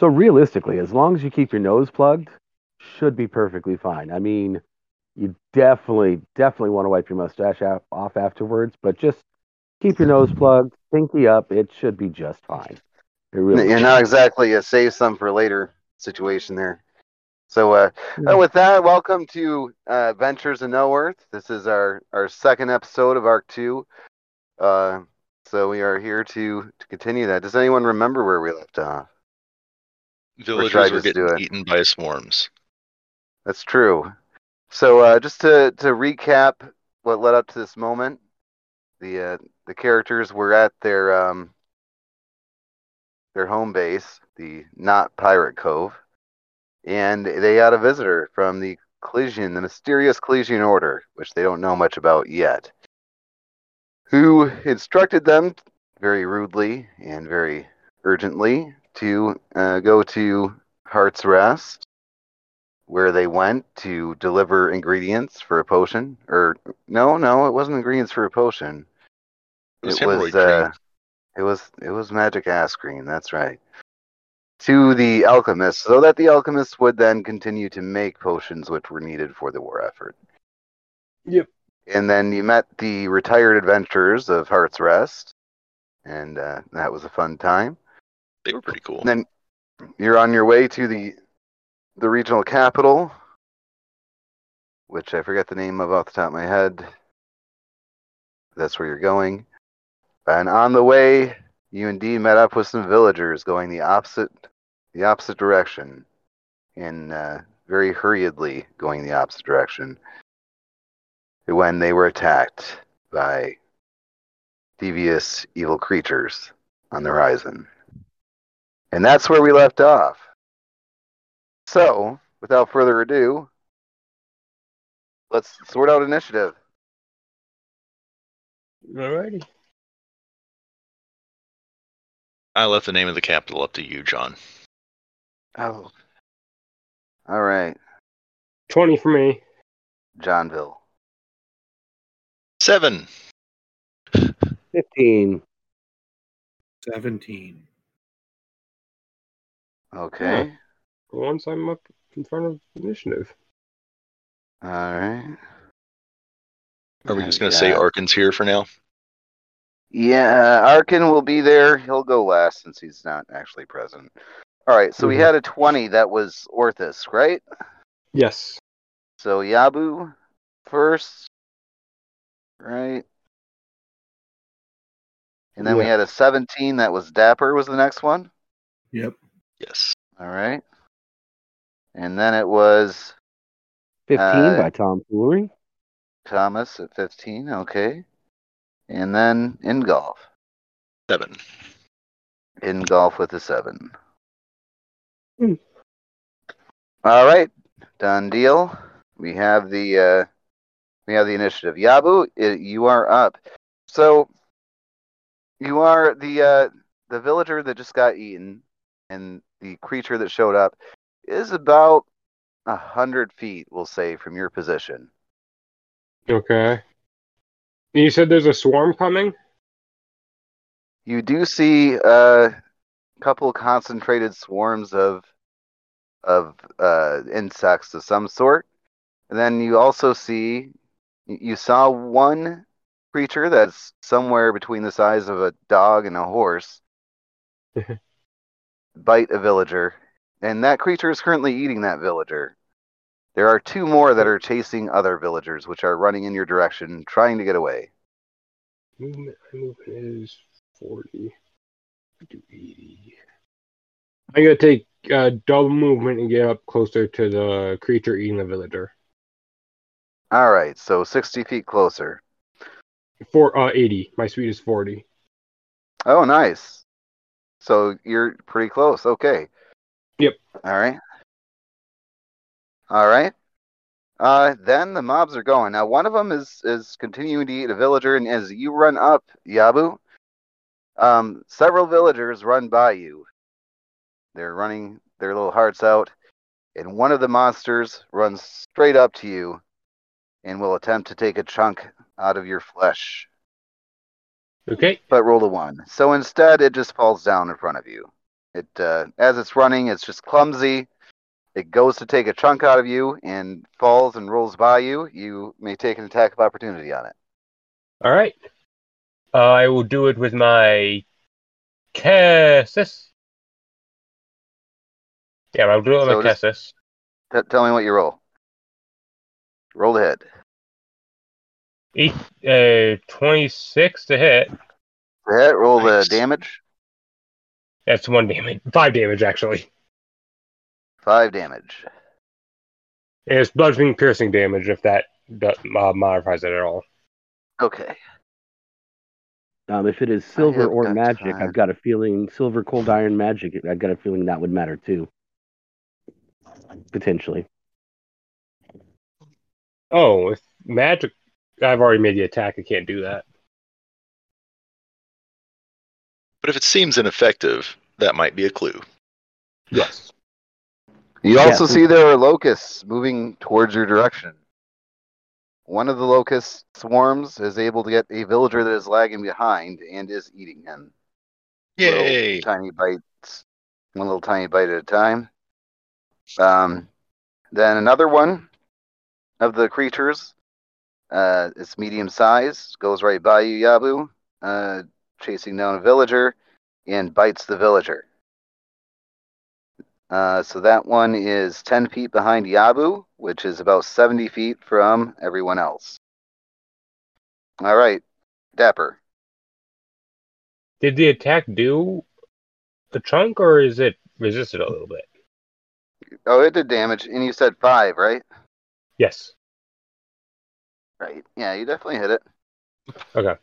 So realistically, as long as you keep your nose plugged, should be perfectly fine. I mean, you definitely, definitely want to wipe your mustache off afterwards, but just keep your nose plugged, pinky up. It should be just fine. Really You're not exactly a save some for later situation there. So, uh, Yeah. uh, with that, welcome to uh, Adventures in No Earth. This is our, our second episode of Arc 2. Uh, so, we are here to, to continue that. Does anyone remember where we left off? Villagers were getting eaten by swarms. That's true. So, uh, just to, to recap what led up to this moment, the uh, the characters were at their um, their home base, the not Pirate Cove, and they had a visitor from the Collision, the mysterious Collision Order, which they don't know much about yet, who instructed them very rudely and very urgently to uh, go to Heart's Rest where they went to deliver ingredients for a potion. Or no, no, it wasn't ingredients for a potion. It was It was, uh, it was it was magic ass cream. That's right. To the alchemist, so that the alchemist would then continue to make potions which were needed for the war effort. Yep. And then you met the retired adventurers of Heart's Rest, and uh, that was a fun time. They were pretty cool. And then you're on your way to the the regional capital, which I forget the name of off the top of my head. That's where you're going. And on the way, you indeed met up with some villagers going the opposite the opposite direction, and uh, very hurriedly going the opposite direction. When they were attacked by devious evil creatures on the horizon. And that's where we left off. So, without further ado, let's sort out initiative. Alrighty. I left the name of the capital up to you, John. Oh. All right, 20 for me. Johnville. Seven. 15. 17. Okay. Once I'm up in front of initiative. All right. Are we just gonna say Arkin's here for now? Yeah, Arkin will be there. He'll go last since he's not actually present. All right, so we Mhm. had a 20 that was Orthus, right? Yes. So Yabu first, right? And then we had a 17 that was Dapper was the next one. Yep. Yes. All right. And then it was 15 Uh, by Tom Foolery. Thomas at 15, okay. And then Ingolf. Seven. Ingolf with a 7. Hmm. All right. Done deal. We have the uh we have the initiative. Yabu, i you are up. So you are the uh the villager that just got eaten and the creature that showed up is about a hundred feet, we'll say, from your position. Okay. You said there's a swarm coming? You do see a couple concentrated swarms of of uh, insects of some sort. And then you also see you saw one creature that's somewhere between the size of a dog and a horse bite a villager, and that creature is currently eating that villager. There are two more that are chasing other villagers, which are running in your direction, trying to get away. Movement, movement is 40. Do 80. I'm gonna take uh, double movement and get up closer to the creature eating the villager. All right, so 60 feet closer. For uh 80. My speed is 40. Oh, nice. So you're pretty close. Okay. Yep. All right. All right. Uh, then the mobs are going. Now, one of them is is continuing to eat a villager, and as you run up, Yabu, um, several villagers run by you. They're running their little hearts out, and one of the monsters runs straight up to you, and will attempt to take a chunk out of your flesh. Okay. But roll a one. So instead, it just falls down in front of you. It uh, as it's running, it's just clumsy. It goes to take a chunk out of you and falls and rolls by you. You may take an attack of opportunity on it. All right. Uh, I will do it with my Cestus. Yeah, I'll do it with So my Cestus. T- tell me what you roll. Roll the hit. Eight, uh, 26 to hit. The hit. Roll Nice. the damage. That's one damage. Five damage, actually. Five damage. And it's bludgeoning piercing damage if that uh, modifies it at all. Okay. Um, if it is silver or magic, time. I've got a feeling silver, cold iron, magic. I've got a feeling that would matter too. Potentially. Oh, if magic. I've already made the attack. I can't do that. But if it seems ineffective, that might be a clue. Yes. You also so- see there are locusts moving towards your direction. One of the locust swarms is able to get a villager that is lagging behind and is eating him. Little Yay! tiny bites, one little tiny bite at a time. Um, then another one of the creatures, uh, it's medium size, goes right by you, Yabu, uh, chasing down a villager, and bites the villager. Uh, so that one is 10 feet behind Yabu, which is about 70 feet from everyone else. All right, Dapper. Did the attack do the chunk, or is it resisted a little bit? Oh, it did damage, and you said five, right? Yes. Right. Yeah, you definitely hit it. Okay.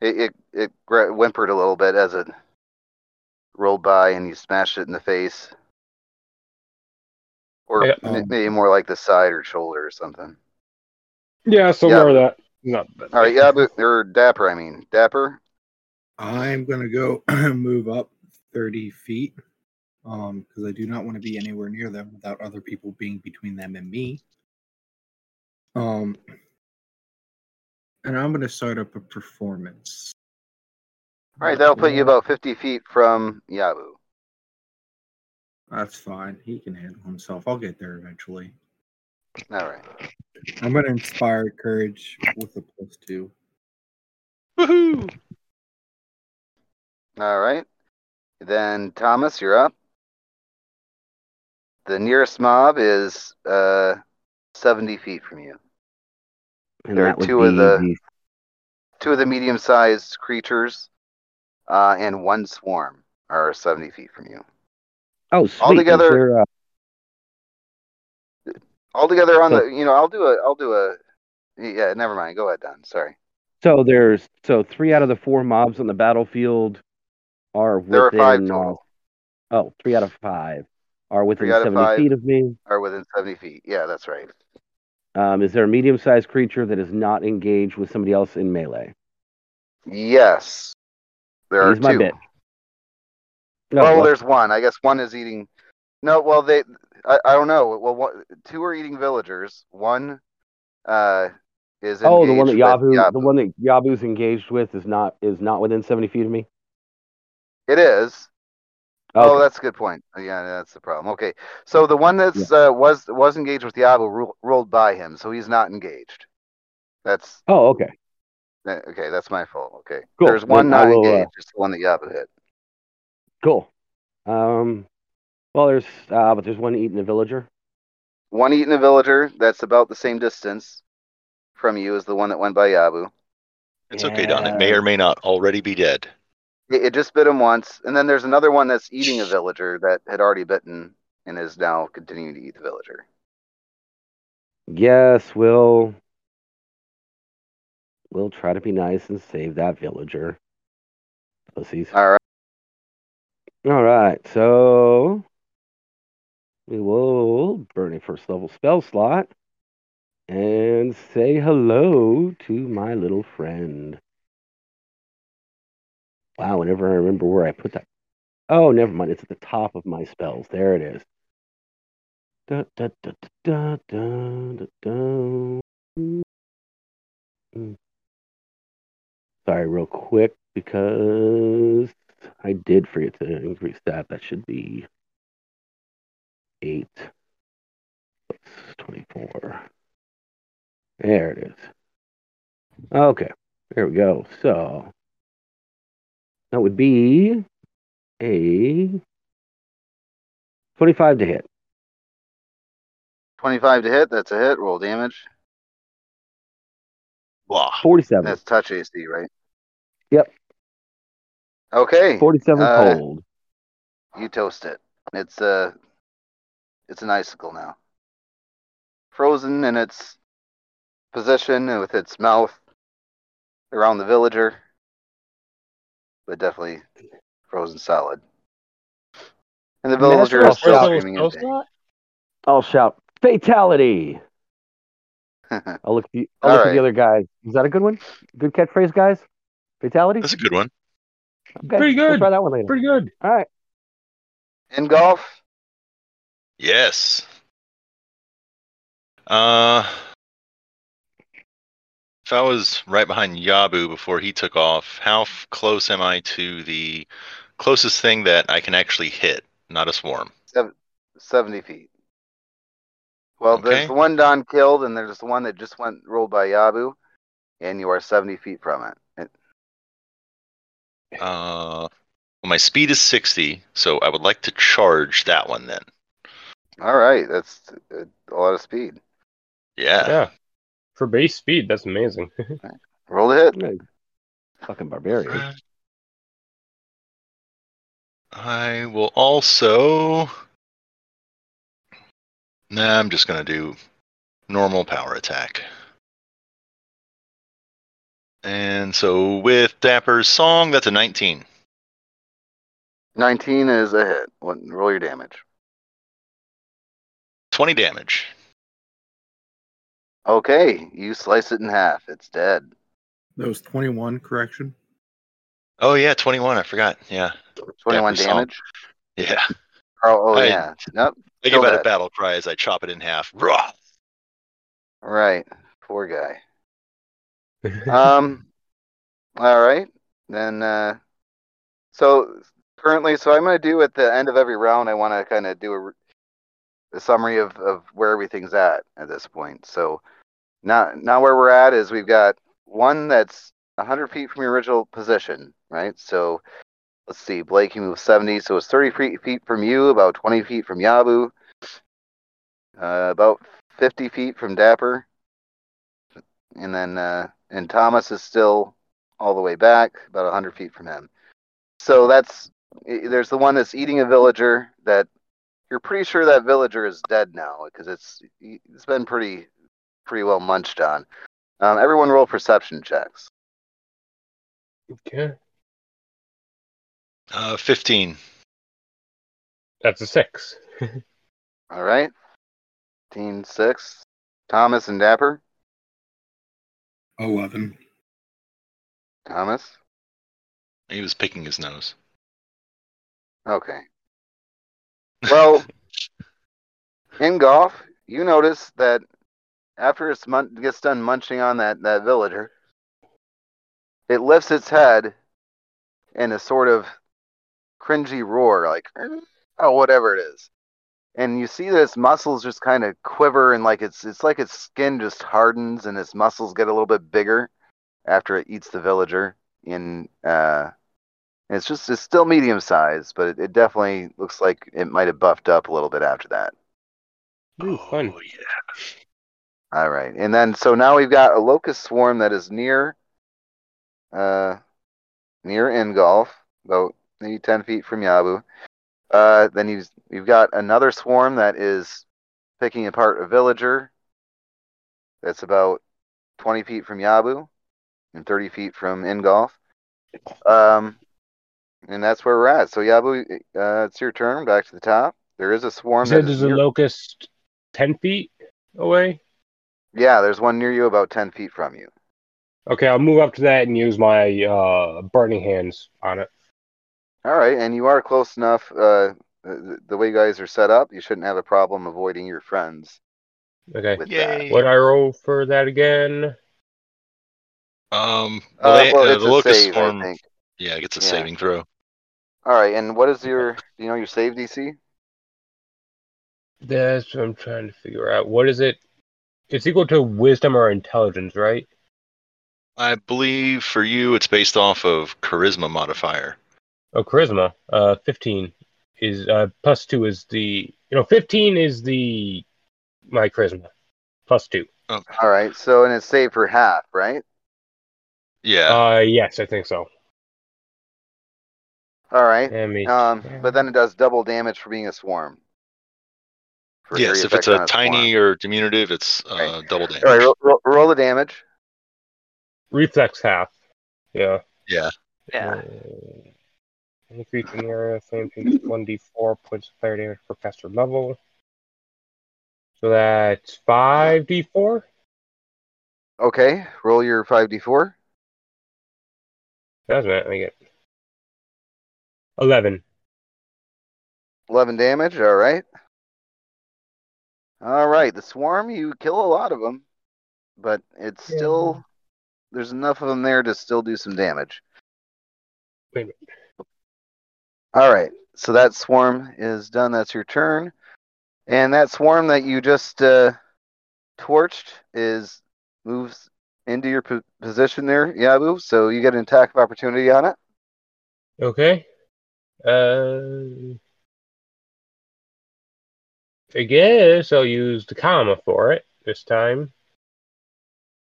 It it, it gra- whimpered a little bit as it rolled by, and you smashed it in the face, or Yeah. m- Um, maybe more like the side or shoulder or something. Yeah, so Yeah. more of that. Not that. All right, yeah, but or Dapper. I mean, Dapper. I'm gonna go move up 30 feet. Um, because I do not want to be anywhere near them without other people being between them and me. Um, and I'm gonna start up a performance. All right, that'll put you about 50 feet from Yabu. That's fine. He can handle himself. I'll get there eventually. All right. I'm gonna inspire courage with a plus two. Woohoo! All right. Then Thomas, you're up. The nearest mob is uh 70 feet from you. And There are two of the- Two of the medium-sized creatures uh, and one swarm are 70 feet from you. Oh, sweet. Altogether- uh, Altogether on So- the, you know, I'll do a, I'll do a, yeah, never mind. Go ahead, Don. Sorry. so there's so three out of the four mobs on the battlefield are within. There are five uh, oh, three out of five are within Three out of 70 five. feet of me. Are within 70 feet. Yeah, that's right. Um, is there a medium-sized creature that is not engaged with somebody else in melee? Yes. There are my two. bit. No, well, there's one. I guess one is eating. No, well, they. I, I don't know. Well, one, two are eating villagers. One uh, is oh, the one that with Yabu, the one that Yabu's engaged with is not is not within 70 feet of me. It is. Okay. Oh, that's a good point. Yeah, that's the problem. Okay, so the one that's uh, was was engaged with Yabu ro- rolled by him, so he's not engaged. That's oh, okay. uh, okay. That's my fault. Okay, Cool. there's one Then I not will, uh, engaged, just the one that Yabu hit. Cool. Um, well, there's uh, but there's one eating a villager. One eating a villager that's about the same distance from you as the one that went by Yabu. It's okay, Don. It may or may not already be dead. It, just bit him once, and then there's another one that's eating a villager that had already bitten and is now continuing to eat the villager. Yes, we'll we'll try to be nice and save that villager. Pussies. All right. All right, so we will burn a first level spell slot and say hello to my little friend. Wow, whenever I remember where I put that. Oh, never mind. It's at the top of my spells. There it is. Da, da, da, da, da, da, da. Mm. Sorry, real quick, because I did forget to increase that. That should be eight plus twenty-four. There it is. Okay, there we go. So that would be a twenty-five to hit. 25 to hit. That's a hit. Roll damage. Blah. Forty-seven. That's touch AC, right? Yep. Okay. Forty-seven Uh, cold. You toast it. It's a it's an icicle now. Frozen in its position with its mouth around the villager. But definitely frozen solid. And the I mean, that's villager is still screaming in pain. I'll shout fatality. I'll look. At the, I'll All look at right. the other guys. Is that a good one? Good catchphrase, guys. Fatality. That's a good one. Okay, Pretty We'll good. try that one later. Pretty good. All right. Ingolf, Yes. Uh, if I was right behind Yabu before he took off, how f- close am I to the closest thing that I can actually hit? Not a swarm. 70 feet. Well, Okay. there's the one Don killed, and there's the one that just went rolled by Yabu, and you are 70 feet from it. it Uh, well, my speed is 60, so I would like to charge that one then. all right, that's a, a lot of speed. Yeah. Yeah. For base speed, that's amazing. Roll the hit. Yeah, Fucking barbarian. I will also. Nah, I'm just gonna do normal power attack. And so with Dapper's song, that's a 19. 19 is a hit. What, roll your damage. 20 damage. Okay, you slice it in half. It's dead. That was 21, correction. Oh yeah, 21. I forgot. Yeah, 21 Dapper song. damage. yeah. Oh, oh I- yeah. Nope. I Kill give out a battle cry as I chop it in half. Rah! Right. Poor guy. um all right then uh so currently so i'm going to do at the end of every round i want to kind of do a, a summary of of where everything's at at this point so now now where we're at is we've got one that's 100 feet from your original position right so let's see blake you move 70 so it's 30 feet, feet from you about 20 feet from yabu uh, about 50 feet from dapper and then uh, and Thomas is still all the way back, about 100 feet from him. So that's there's the one that's eating a villager that you're pretty sure that villager is dead now because it's it's been pretty pretty well munched on. Um, everyone roll perception checks. okay. Uh, 15. That's a six. All right, team six, Thomas and Dapper. 11. Thomas. He was picking his nose. Okay. Well, Ingolf, you notice that after it mun- gets done munching on that, that villager, it lifts its head in a sort of cringy roar, like, oh, whatever it is. And you see that its muscles just kind of quiver and like it's it's like its skin just hardens and its muscles get a little bit bigger after it eats the villager. In uh, it's just it's still medium sized, but it, it definitely looks like it might have buffed up a little bit after that. Ooh, fun. Oh, yeah. All right, and then so now we've got a locust swarm that is near, uh, near Ingolf, about maybe ten feet from Yabu. Uh, then you've you've got another swarm that is picking apart a villager. That's about twenty feet from Yabu, and thirty feet from Ingolf. Um, and that's where we're at. So Yabu, uh, it's your turn. Back to the top. There is a You swarm. said that is there's a locust ten feet away. Yeah, there's one near you, about ten feet from you. Okay, I'll move up to that and use my uh, burning hands on it. All right, and you are close enough. Uh, the, the way you guys are set up, you shouldn't have a problem avoiding your friends Okay. with Yay. What I roll for that again? Um, that. well, Uh, they, well, uh, it's the a locust save, swarm, I think. yeah, gets a Yeah. saving throw. All right, and what is your? Do you know your save DC? That's what I'm trying to figure out. What is it? It's equal to wisdom or intelligence, right? I believe for you it's based off of charisma modifier. Oh, charisma. Uh, 15 is uh plus two is the you know 15 is the my charisma plus two. Okay. All right, so and it's saved for half, right? Yeah. Uh, yes, I think so. All right. Let me. Um, but then it does double damage for being a swarm. For yes, if it's a swarm. tiny or diminutive, it's uh, Right. double damage. All right, roll, roll, roll the damage. reflex half. Yeah. Yeah. Yeah. Uh, Any creature in the area, same takes 1d4 points of fire damage per caster level. So that's 5d4? Okay, roll your five d four. That's right, I get 11. Eleven damage. All right. All right, the swarm. You kill a lot of them, but it's Yeah. still there's enough of them there to still do some damage. Wait a minute. All right, so that swarm is done. That's your turn, and that swarm that you just uh, torched is moves into your po- position there, Yabu. So you get an attack of opportunity on it. Okay. Uh, I guess I'll use the kama for it this time.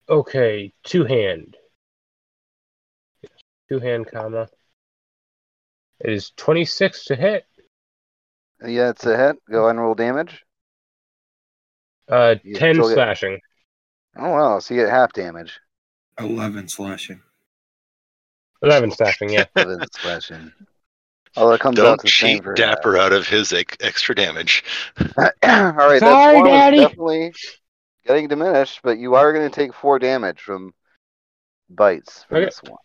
Okay, two hand. Two hand kama. It is 26 to hit. Yeah, it's a hit. Go and roll damage. Uh, You 10 still get- slashing. Oh wow, so you get half damage. 11 slashing. 11 slashing, yeah. Eleven slashing. Oh, that comes Don't to cheat for Dapper out of his ex- extra damage. All right, Sorry, that swarm Daddy. is definitely getting diminished, but you are going to take four damage from bites from Okay. this one.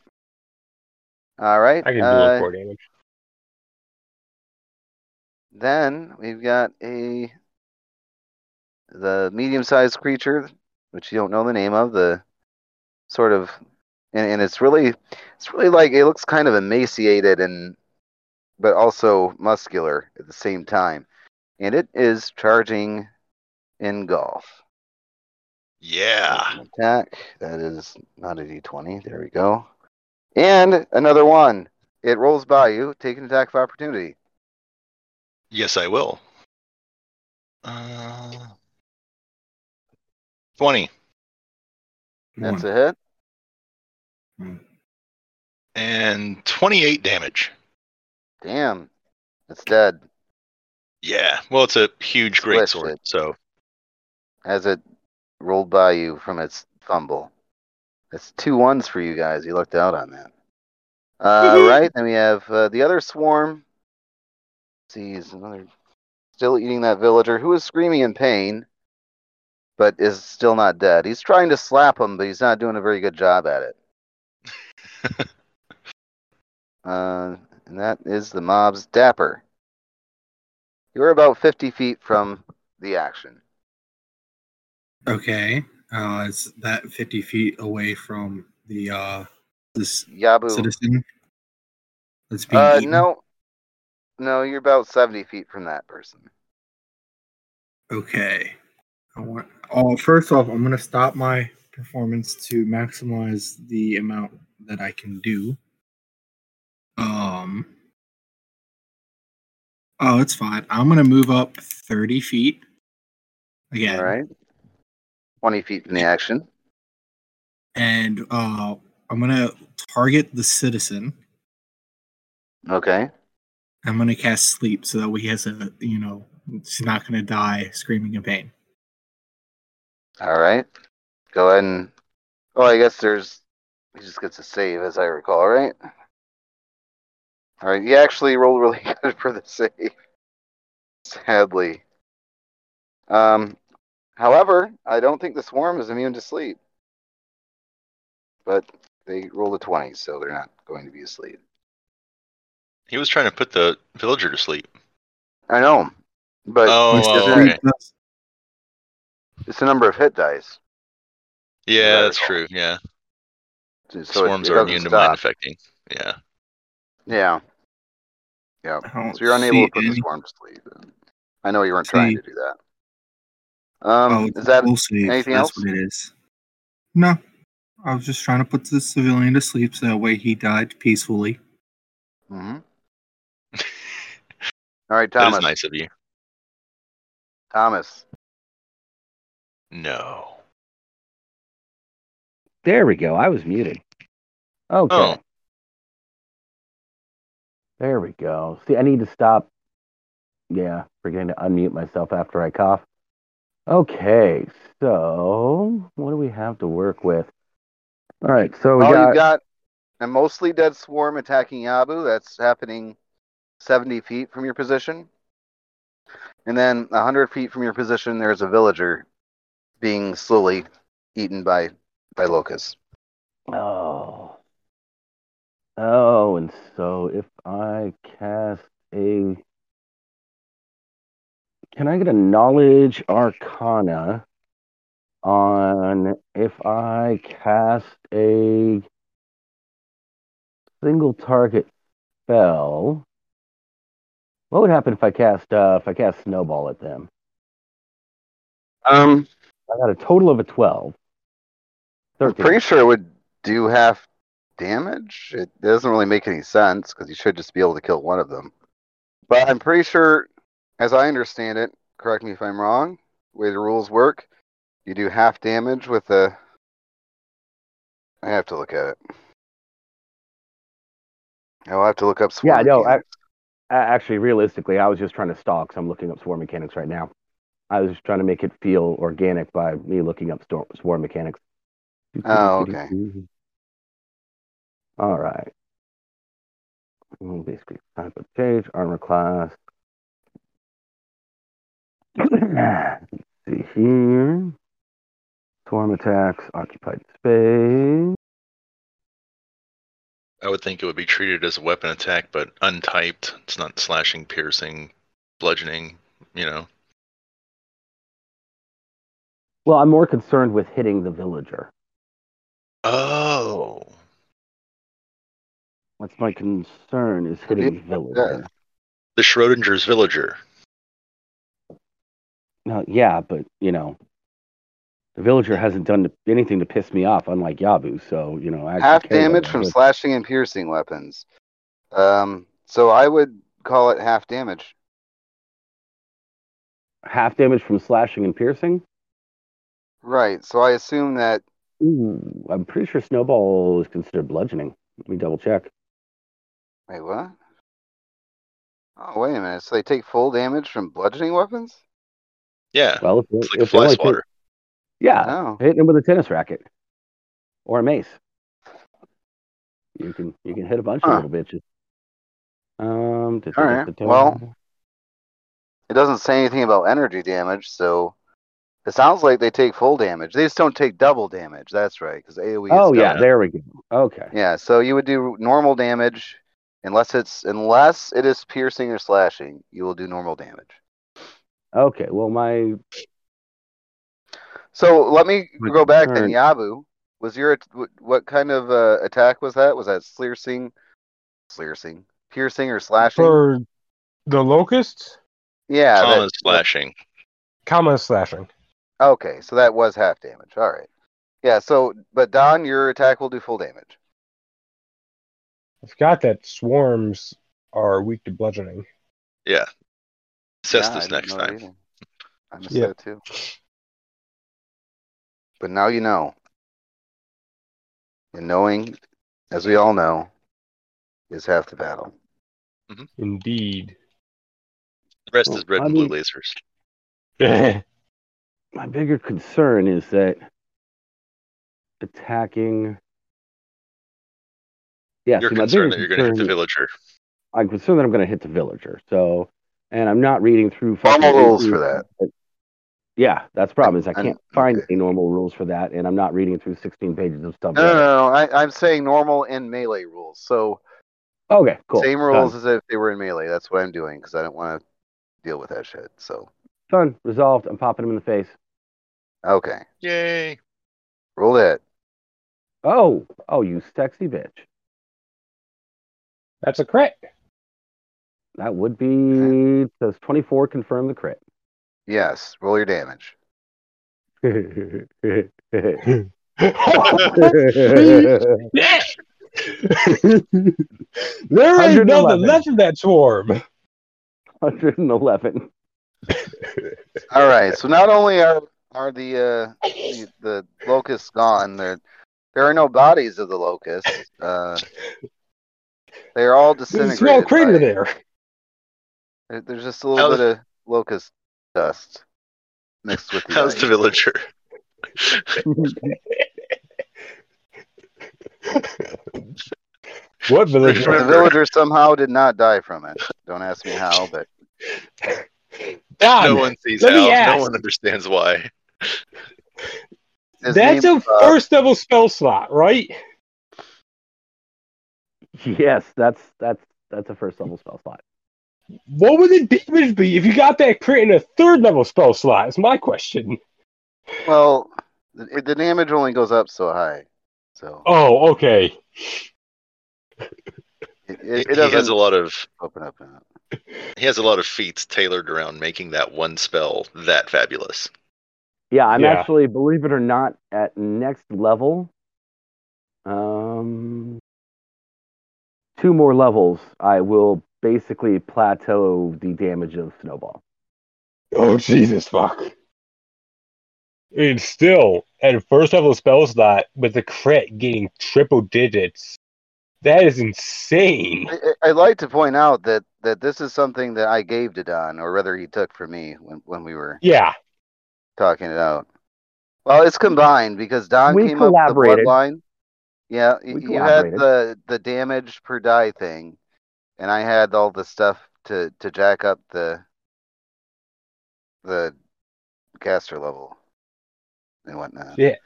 All right. I can do uh, 4 damage. Then we've got a the medium-sized creature, which you don't know the name of. The sort of, and, and it's really, it's really like it looks kind of emaciated and, but also muscular at the same time, and it is charging Ingolf. Yeah. Attack. That is not a d20. There we go. And another one. It rolls by you. Take an attack of opportunity. Yes, I will. Uh, 20 That's One. a hit. and 28 damage. Damn. It's dead. Yeah. Well, it's a huge great Squished sword. it. So as it rolled by you from its fumble. That's two ones for you guys. You lucked out on that. Uh, right. Then we have uh, the other swarm. Let's see, is another still eating that villager who is screaming in pain, but is still not dead. He's trying to slap him, but he's not doing a very good job at it. uh, and that is the mob's dapper. You're about 50 feet from the action. Okay. Uh, is that 50 feet away from the uh this Yabu. citizen that's being Uh, eaten? no, no, you're about seventy feet from that person. Okay. I want. Oh, first off, I'm gonna stop my performance to maximize the amount that I can do. Um. Oh, it's fine. I'm gonna move up 30 feet. Again. All right, twenty feet in the action. And uh, I'm gonna target the citizen. Okay, I'm gonna cast sleep so that way he has a, you know, she's not gonna die screaming in pain. all right. Go ahead and. Oh, I guess there's. He just gets a save, as I recall. Right. All right. You actually rolled really good for the save. Sadly. Um. However, I don't think the swarm is immune to sleep. But they rolled a twenty, so they're not going to be asleep. he was trying to put the villager to sleep. I know, but Oh, oh, okay. it's a number of hit dice. Yeah, that's true. Yeah. So Swarms it are doesn't immune to mind affecting. Yeah. Yeah. Yeah. So you're unable to put the any- swarm to sleep. I know you weren't trying to do that. Um, oh, it's is that full save. anything That's else? what it is. No, I was just trying to put the civilian to sleep so that way he died peacefully. hmm All right, Thomas. is nice of you. Thomas. No. There we go. I was muted. Okay. Oh. There we go. See, I need to stop. Yeah, forgetting to unmute myself after I cough. Okay, so what do we have to work with? All right, so we oh, Well, got, got a mostly dead swarm attacking Yabu. That's happening 70 feet from your position. And then 100 feet from your position, there's a villager being slowly eaten by, by locusts. oh, oh, and so if I cast a, can I get a knowledge arcana on if I cast a single target spell? What would happen if I cast uh, if I cast snowball at them? Um, I got a total of a twelve. I'm pretty sure it would do half damage. It doesn't really make any sense because you should just be able to kill one of them. But I'm pretty sure, as I understand it, correct me if I'm wrong, the way the rules work, you do half damage with a. I have to look at it. I'll have to look up. swarm. Yeah, no, I-. Actually, realistically, I was just trying to stalk. So I'm looking up swarm mechanics right now. I was just trying to make it feel organic by me looking up storm, swarm mechanics. Oh, okay. All right. Basically, type of change, armor class. Let's see here. Swarm attacks, occupied space. I would think it would be treated as a weapon attack, but untyped. It's not slashing, piercing, bludgeoning, you know. Well, I'm more concerned with hitting the villager. Oh. What's my concern is hitting villager. The Schrodinger's villager. No, yeah, but you know, the villager hasn't done anything to piss me off, unlike Yabu. So you know, I half damage from slashing and piercing weapons. Um, so I would call it half damage. half damage from slashing and piercing. Right. So I assume that. Ooh, I'm pretty sure snowball is considered bludgeoning. Let me double check. Wait, what? Oh, wait a minute. So they take full damage from bludgeoning weapons? Yeah. Well, if, It's like a if they fly take- swatter. yeah, Oh. hitting him with a tennis racket or a mace. You can you can hit a bunch Huh. of little bitches. Um. da- All da- right, da- da- well- It doesn't say anything about energy damage, so it sounds like they take full damage. They just don't take double damage. That's right, because AOE. is Oh yeah, there we go. Okay. Yeah. So you would do normal damage, unless it's unless it is piercing or slashing. You will do normal damage. Okay. Well, my So let me My go back then. concern- Yabu, was your what, what kind of uh, attack was that? Was that sliercing, sliercing, piercing or slashing? For the locusts, yeah. that- Kama slashing. kama slashing. Okay, so that was half damage. All right. Yeah. So, but Don, your attack will do full damage. I forgot that swarms are weak to bludgeoning. Yeah. Assess Yeah, this didn't next know that time. either. I missed Yeah. that too. But now you know. And knowing, as we all know, is half the battle. Mm-hmm. Indeed. The rest Well, is red I and blue mean- lasers. my bigger concern is that attacking. Yeah, You're see, concerned that you're going to hit the villager. I'm concerned that I'm going to hit the villager. So, and I'm not reading through Normal rules for that. Yeah, that's the problem is I I'm- can't find okay. any normal rules for that, and I'm not reading through 16 pages of stuff. No, no, no. no. I, I'm saying normal and melee rules. So Okay, cool. same rules Done. as if they were in melee. That's what I'm doing because I don't want to deal with that shit. So Done. Resolved. I'm popping him in the face. okay, Yay. roll that. Oh, oh, you sexy bitch. That's a crit. That would be does 24 confirm the crit? Yes. Roll your damage. Yeah. there ain't 111. nothing left of that swarm. 111. All right. So not only are are the uh, the, the locusts gone, there there are no bodies of the locusts. Uh, they are all There's a disintegrated. small crater by- there. there- There's just a little How's- bit of locust dust mixed with the How's ice. the villager? What village? Remember- The villager somehow did not die from it. Don't ask me how, but Don, no one sees how. No one understands why. his that's name, a uh, first level spell slot, right? Yes, that's that's that's a first level spell slot. What would the damage be if you got that crit in a third level spell slot? Is my question. Well, the, the damage only goes up so high, so Oh, okay. it, He, it, it he has a lot of open up. now. he has a lot of feats tailored around making that one spell that fabulous. Yeah, I'm Yeah. actually, believe it or not, at next level. Um, two more levels, I will basically plateau the damage of snowball. Oh Jesus fuck. And still at first level spell slot with the crit getting triple digits. That is insane. I, I- I'd like to point out that that this is something that I gave to Don, or rather, he took from me when when we were Yeah. talking it out. Well, it's combined because Don We came up with the collaborated. bloodline. Yeah, We you had the the damage per die thing, and I had all the stuff to to jack up the the caster level and whatnot. Shit.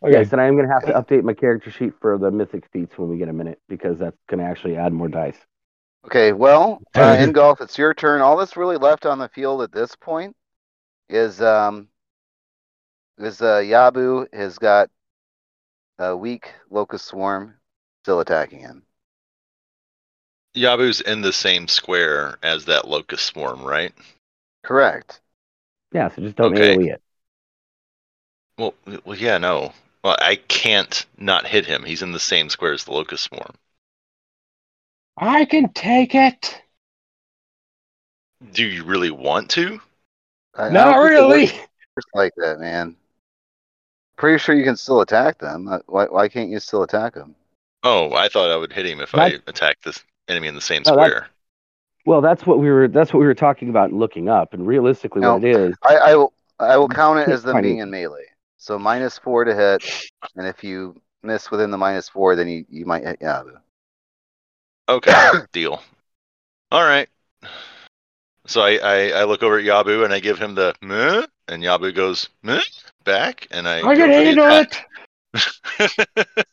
Okay. Yes, and I am going to have to update my character sheet for the mythic feats when we get a minute because that's going to actually add more dice. Okay, well, uh, Ingolf, it's your turn. All that's really left on the field at this point is um is uh Yabu has got a weak locust swarm still attacking him. Yabu's in the same square as that locust swarm, right? Correct. Yeah, so just don't Okay. AoE it. Well, well, yeah, no. Well, I can't not hit him. He's in the same square as the locust swarm. I can take it. Do you really want to? I- I Not don't think it really. works like that, man. Pretty sure you can still attack them. Uh, Why why can't you still attack them? Oh, I thought I would hit him if I attacked this enemy in the same No, that's- square. Well, that's what we were. That's what we were talking about looking up. And realistically, what it is, I, I will I will count it as them Tiny. being in melee. So minus four to hit, and if you miss within the minus four, then you, you might hit Yabu. Okay, deal. All right. So I, I, I look over at Yabu and I give him the meh, and Yabu goes meh back, and I. I can handle it.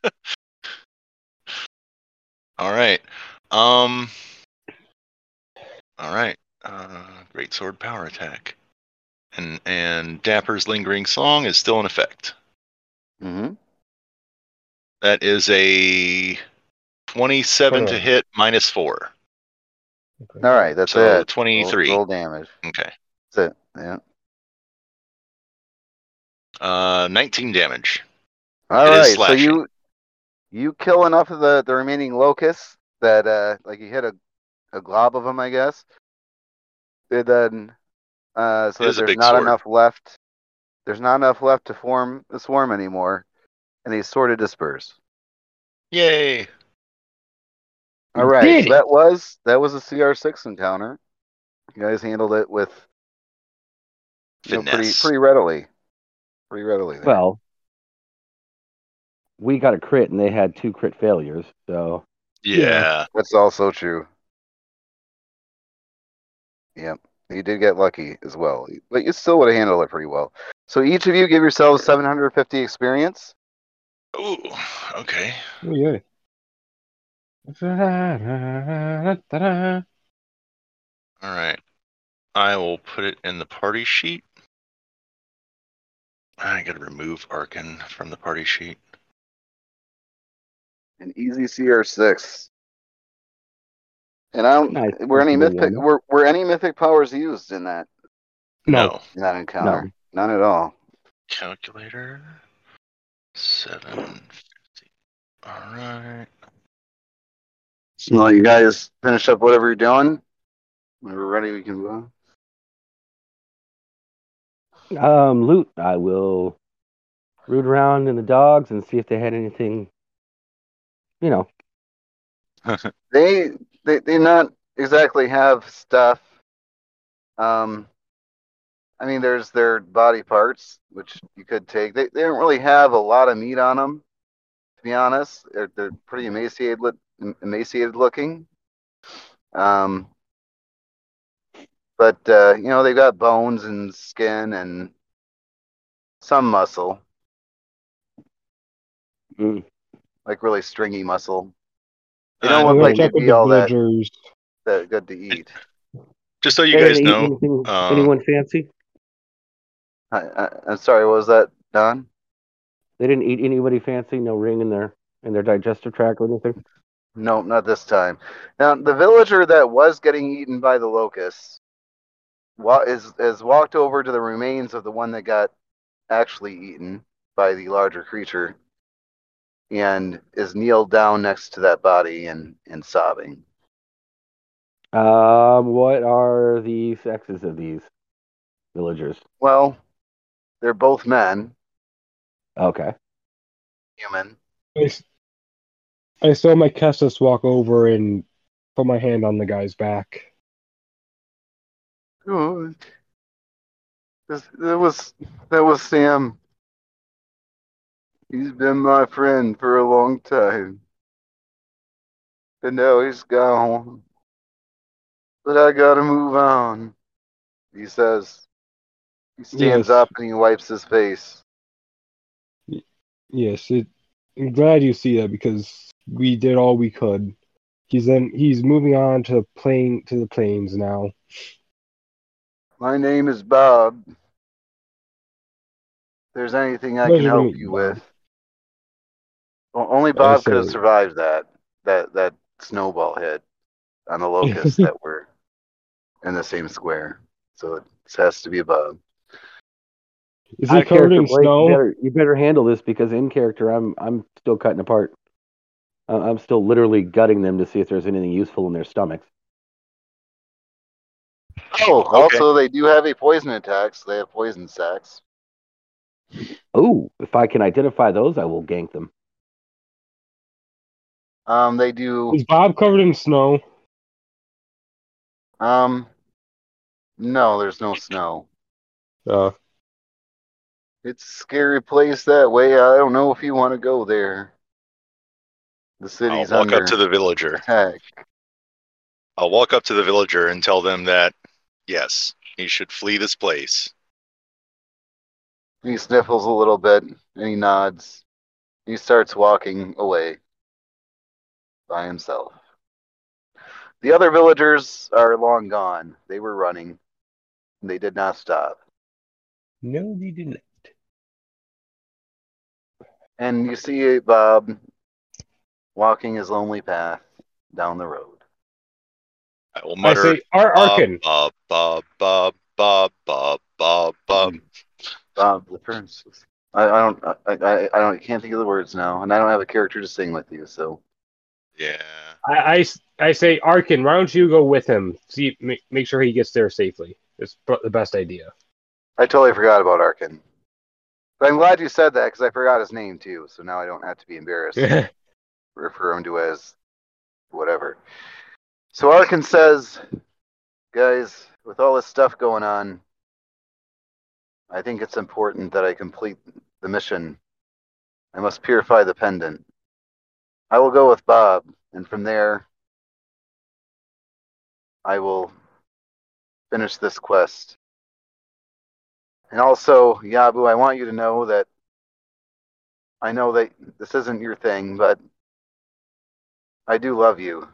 all right. Um. All right. Uh, great sword power attack, and and Dapper's lingering song is still in effect. Mm-hmm. That is a twenty-seven to hit minus four, All right, that's so it. Roll- twenty-three. Roll, damage. Okay. That's it. Yeah. Uh, nineteen damage. All It is right. So you you kill enough of the the remaining locusts that uh like you hit a a glob of them, I guess. And then uh so It that is a there's not sword. enough left. There's not enough left to form the swarm anymore, and they sort of disperse. Yay! All right, so that was that was a CR6 encounter. You guys handled it with you know, pretty Finesse. pretty readily, pretty readily. There. well, we got a crit and they had two crit failures. So Yeah. that's also true. Yep, you did get lucky as well, but you still would have handled it pretty well. So each of you give yourselves 750 experience. Ooh. Okay. Oh, yeah. All right. I will put it in the party sheet. I gotta remove Arkin from the party sheet. An easy CR6. And I don't. Nice. Were any mythic were, were any mythic powers used in that No. in that encounter? no. None at all. Calculator. Seven fifty. All right. So, well, you guys finish up whatever you're doing. When we're ready, we can go. Um, loot. I will root around in the dogs and see if they had anything. You know, They they they not exactly have stuff. Um, I mean, there's their body parts, which you could take. They they don't really have a lot of meat on them, to be honest. They're they're pretty emaciated emaciated looking. Um, but uh, you know they've got bones and skin and some muscle, Mm. like really stringy muscle. They Uh, don't I'm look like they'd be the all that, that good to eat. Just so you They guys know, anything- uh, anyone fancy? I, I, I'm sorry, what was that, Don? They didn't eat anybody fancy. No ring in their in their digestive tract or anything. No, not this time. Now, the villager that was getting eaten by the locusts wa- is has walked over to the remains of the one that got actually eaten by the larger creature, and is kneeled down next to that body and and sobbing. Um, what are the sexes of these villagers? Well, they're both men, Okay. human. I saw my Cestus walk over and put my hand on the guy's back. Oh, that was that was Sam. He's been my friend for a long time. But now he's gone. But I gotta move on. He says. He stands Yes. up and he wipes his face. Yes, it, I'm glad you see that because we did all we could. He's then he's moving on to plane to the plains now. My name is Bob. If there's anything I Pleasure can to help meet you you, with. Bob. O- Only Bob could have survived that that that snowball hit on the locusts that were in the same square. So it has to be Bob. Is Out he of covered in Blake, snow? You better, you better handle this because in character, I'm I'm still cutting apart. I'm still literally gutting them to see if there's anything useful in their stomachs. Oh, Okay. also they do have a poison attack, so they have poison sacks. Oh, if I can identify those, I will gank them. Um, they do. Is Bob covered in snow? Um, no, there's no snow. Uh, It's a scary place that way. I don't know if you want to go there. The I'll city's walk under up to the villager. attack. I'll walk up to the villager and tell them that yes, he should flee this place. He sniffles a little bit and he nods. He starts walking away by himself. The other villagers are long gone. They were running. They did not stop. no, they didn't. And you see Bob walking his lonely path down the road. I will I say, Ar- Arkin. Bob, Bob, Bob, Bob, Bob, Bob, Bob. Bob the Prince. I, I don't. I, I, I don't. I can't think of the words now, and I don't have a character to sing with you. So Yeah. I, I, I say, Arkin, why don't you go with him? See, make, make sure he gets there safely. It's the best idea. I totally forgot about Arkin. But I'm glad you said that because I forgot his name too. So now I don't have to be embarrassed. to refer him to as whatever. So Arkin says, guys, with all this stuff going on, I think it's important that I complete the mission. I must purify the pendant. I will go with Bob, and from there, I will finish this quest. And also, Yabu, I want you to know that I know that this isn't your thing, but I do love you.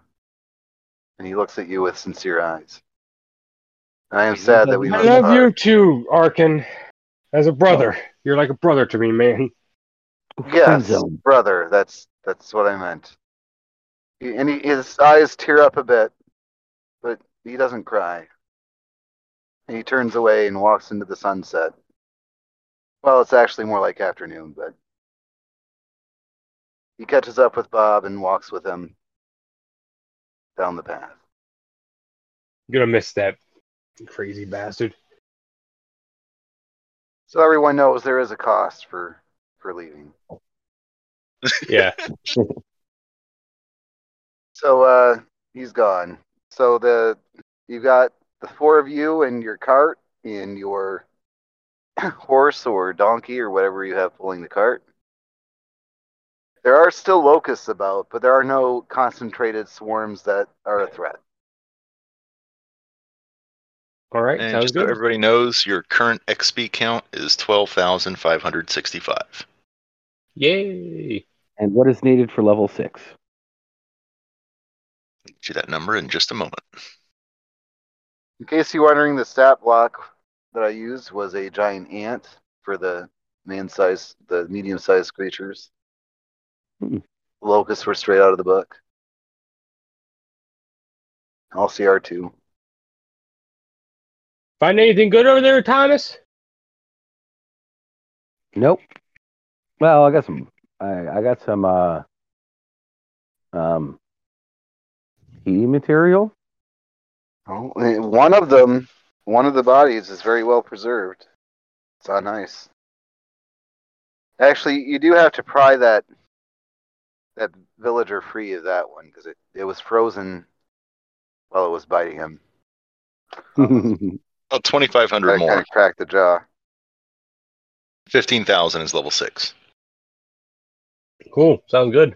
And he looks at you with sincere eyes. And I am He sad that we I must love part. you too, Arkin. As a brother, you're like a brother to me, man. Yes, brother. That's that's what I meant. And he, his eyes tear up a bit but he doesn't cry. And he turns away and walks into the sunset. Well, it's actually more like afternoon, but he catches up with Bob and walks with him down the path. I'm gonna miss that crazy bastard. So everyone knows there is a cost for for leaving. Yeah. So uh he's gone. So the you've got the four of you and your cart and your horse or donkey or whatever you have pulling the cart. There are still locusts about, but there are no concentrated swarms that are a threat. All right. And sounds just so everybody knows, your current XP count is 12,565. Yay. And what is needed for level six? Get you that number in just a moment. In case you're wondering, the stat block that I used was a giant ant for the man-sized, the medium-sized creatures. Hmm. Locusts were straight out of the book. All CR2. Find anything good over there, Thomas? Nope. Well, I got some. I, I got some. Uh, um, key material. Oh, one of them, one of the bodies is very well preserved. It's on ice. Actually, you do have to pry that that villager free of that one because it, it was frozen while it was biting him. Oh, 2,500 That kind more. of cracked the jaw. 15,000 is level 6. Cool. Sounds good.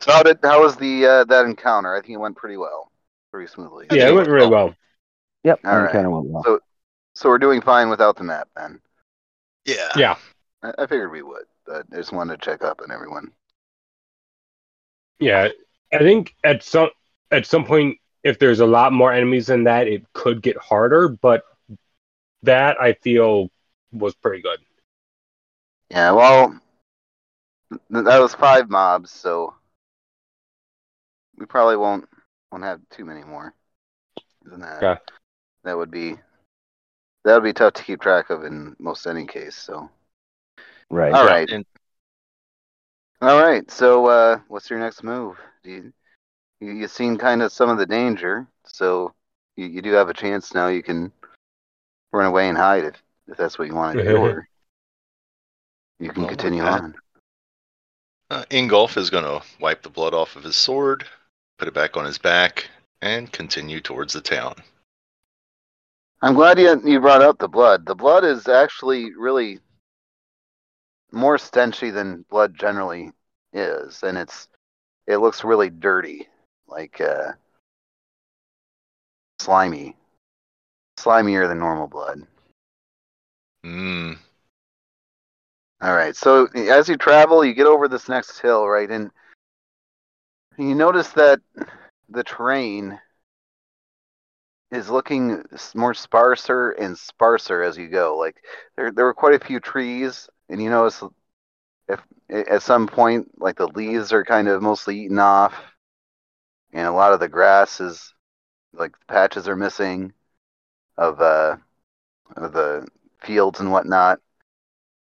So how did how was the uh, that encounter? I think it went pretty well, pretty smoothly. Yeah, it it went went really well. well. yep, All that right. kind of went well. So- So we're doing fine without the map then. Yeah. Yeah. I, I figured we would, but I just wanted to check up on everyone. Yeah. I think at some at some point, if there's a lot more enemies than that, it could get harder. But that I feel was pretty good. Yeah, well, th- that was five mobs, so we probably won't won't have too many more than that. Okay. That would be that would be tough to keep track of in most any case. So, right. all Yeah, right, and- all right. So, uh, what's your next move? Do you you you've seen kind of some of the danger, so you, you do have a chance now. You can run away and hide if if that's what you want to do, or you can Well, continue that- on. Uh, Ingolf is going to wipe the blood off of his sword, put it back on his back, and continue towards the town. I'm glad you you brought up the blood. The blood is actually really more stenchy than blood generally is, and it's it looks really dirty, like uh, slimy, slimier than normal blood. Mm. All right, so as you travel, you get over this next hill, right, and you notice that the terrain is looking more sparser and sparser as you go. Like there, there were quite a few trees, and you notice if at some point, like the leaves are kind of mostly eaten off, and a lot of the grass is like patches are missing of uh of the fields and whatnot.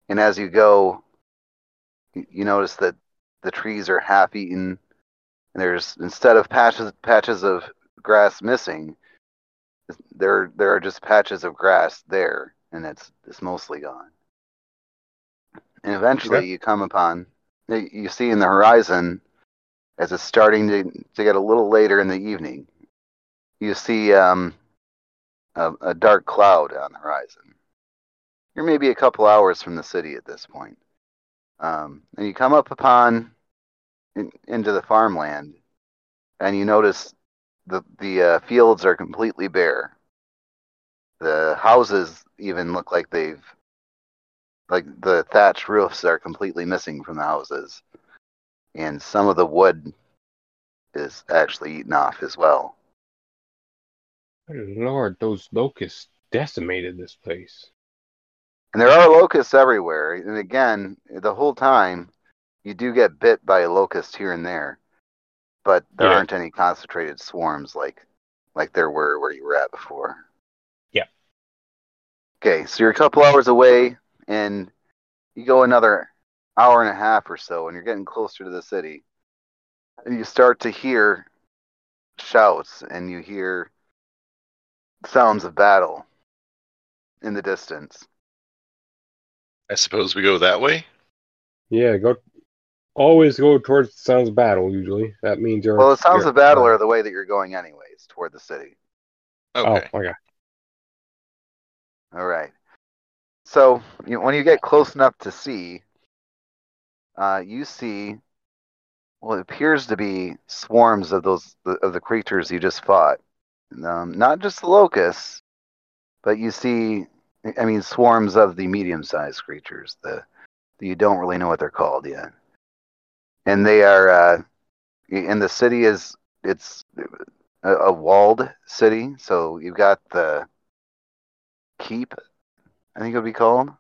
And as you go, you, notice that the trees are half eaten. And there's instead of patches patches of grass missing, there there are just patches of grass there, and it's it's mostly gone. And eventually, Okay. you come upon you you see in the horizon as it's starting to to get a little later in the evening. You see um, a, a dark cloud on the horizon. You're maybe a couple hours from the city at this point. Um, and you come up upon in, into the farmland, and you notice the the uh, fields are completely bare. The houses even look like they've like the thatch roofs are completely missing from the houses, and some of the wood is actually eaten off as well. Good Lord, those locusts decimated this place. And there are locusts everywhere. And again, the whole time, you do get bit by a locust here and there, but there Yeah. aren't any concentrated swarms like like there were where you were at before. Yeah. Okay, so you're a couple hours away, and you go another hour and a half or so, and you're getting closer to the city. And you start to hear shouts, and you hear sounds of battle in the distance. I suppose we go that way. Yeah, go. Always go towards the sounds of battle. Usually, that means you're. Well, the sounds of battle uh, are the way that you're going, anyways, toward the city. Okay. Oh, okay. All right. So you, when you get close enough to see, uh, you see, it appears to be swarms of those of the creatures you just fought. Um, not just the locusts, but you see, I mean, swarms of the medium-sized creatures. The, the you don't really know what they're called yet, and they are. Uh, and the city is it's a, a walled city, so you've got the keep I think it would be called,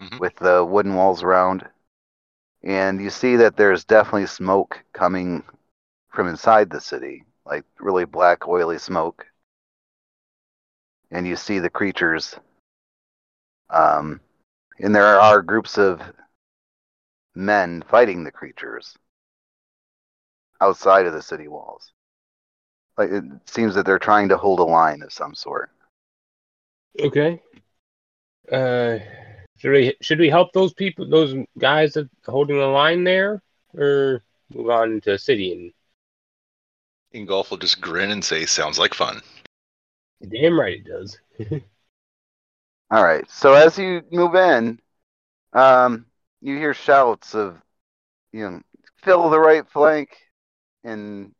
Mhm. with the wooden walls around. And you see that there's definitely smoke coming from inside the city, like really black, oily smoke. And you see the creatures. Um, and there are groups of men fighting the creatures outside of the city walls. Like it seems that they're trying to hold a line of some sort. Okay. Uh, should we should we help those people, those guys that holding the line there, or move on to city? and? Ingolf will just grin and say, "Sounds like fun." Damn right it does. All right. So as you move in, um, you hear shouts of, you know, fill the right flank, and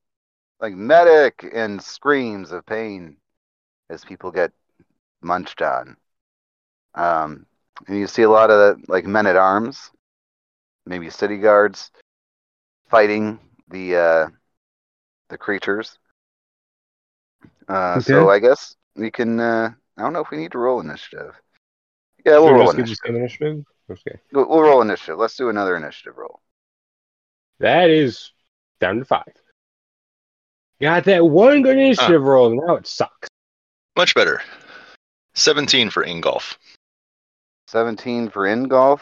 like medic and screams of pain as people get munched on. Um, and you see a lot of like men at arms, maybe city guards, fighting the uh, the creatures. Uh, So I guess we can. Uh, I don't know if we need to roll initiative. Yeah, we'll Should roll initiative. initiative? Okay. We'll, we'll roll initiative. Let's do another initiative roll. That is down to five. Got that one good initiative roll, now it sucks. Much better. Seventeen for Ingolf. 17 for Ingolf,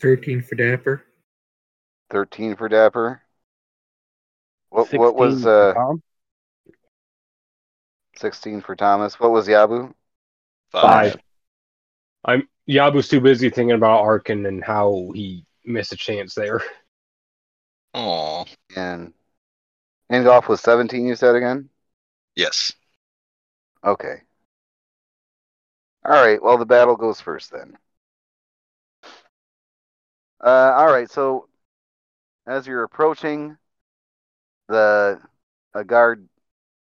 13 for Dapper. 13 for Dapper. What, what was uh, Tom? 16 for Thomas? What was Yabu? Five. I'm Yabu's too busy thinking about Arkin and how he missed a chance there. Aw. And Ingolf was 17, you said again? Yes. Okay. All right. Well, the battle goes first then. Uh, all right. So, as you're approaching, the a guard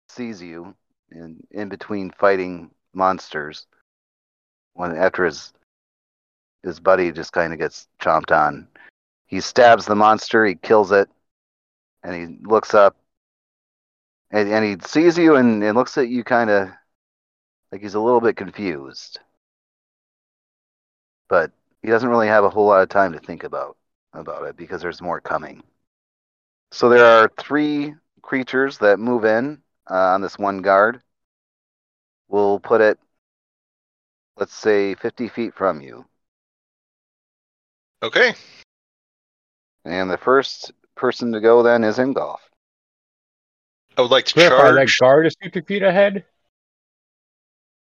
sees you in in between fighting monsters. When after his his buddy just kind of gets chomped on, he stabs the monster. He kills it, and he looks up, and, and he sees you and, and looks at you kind of like he's a little bit confused. But he doesn't really have a whole lot of time to think about about it because there's more coming. So there are three creatures that move in uh, on this one guard. We'll put it, let's say, 50 feet from you. Okay. And the first person to go then is Ingolf. I would like to Clarify that guard is 50 feet ahead.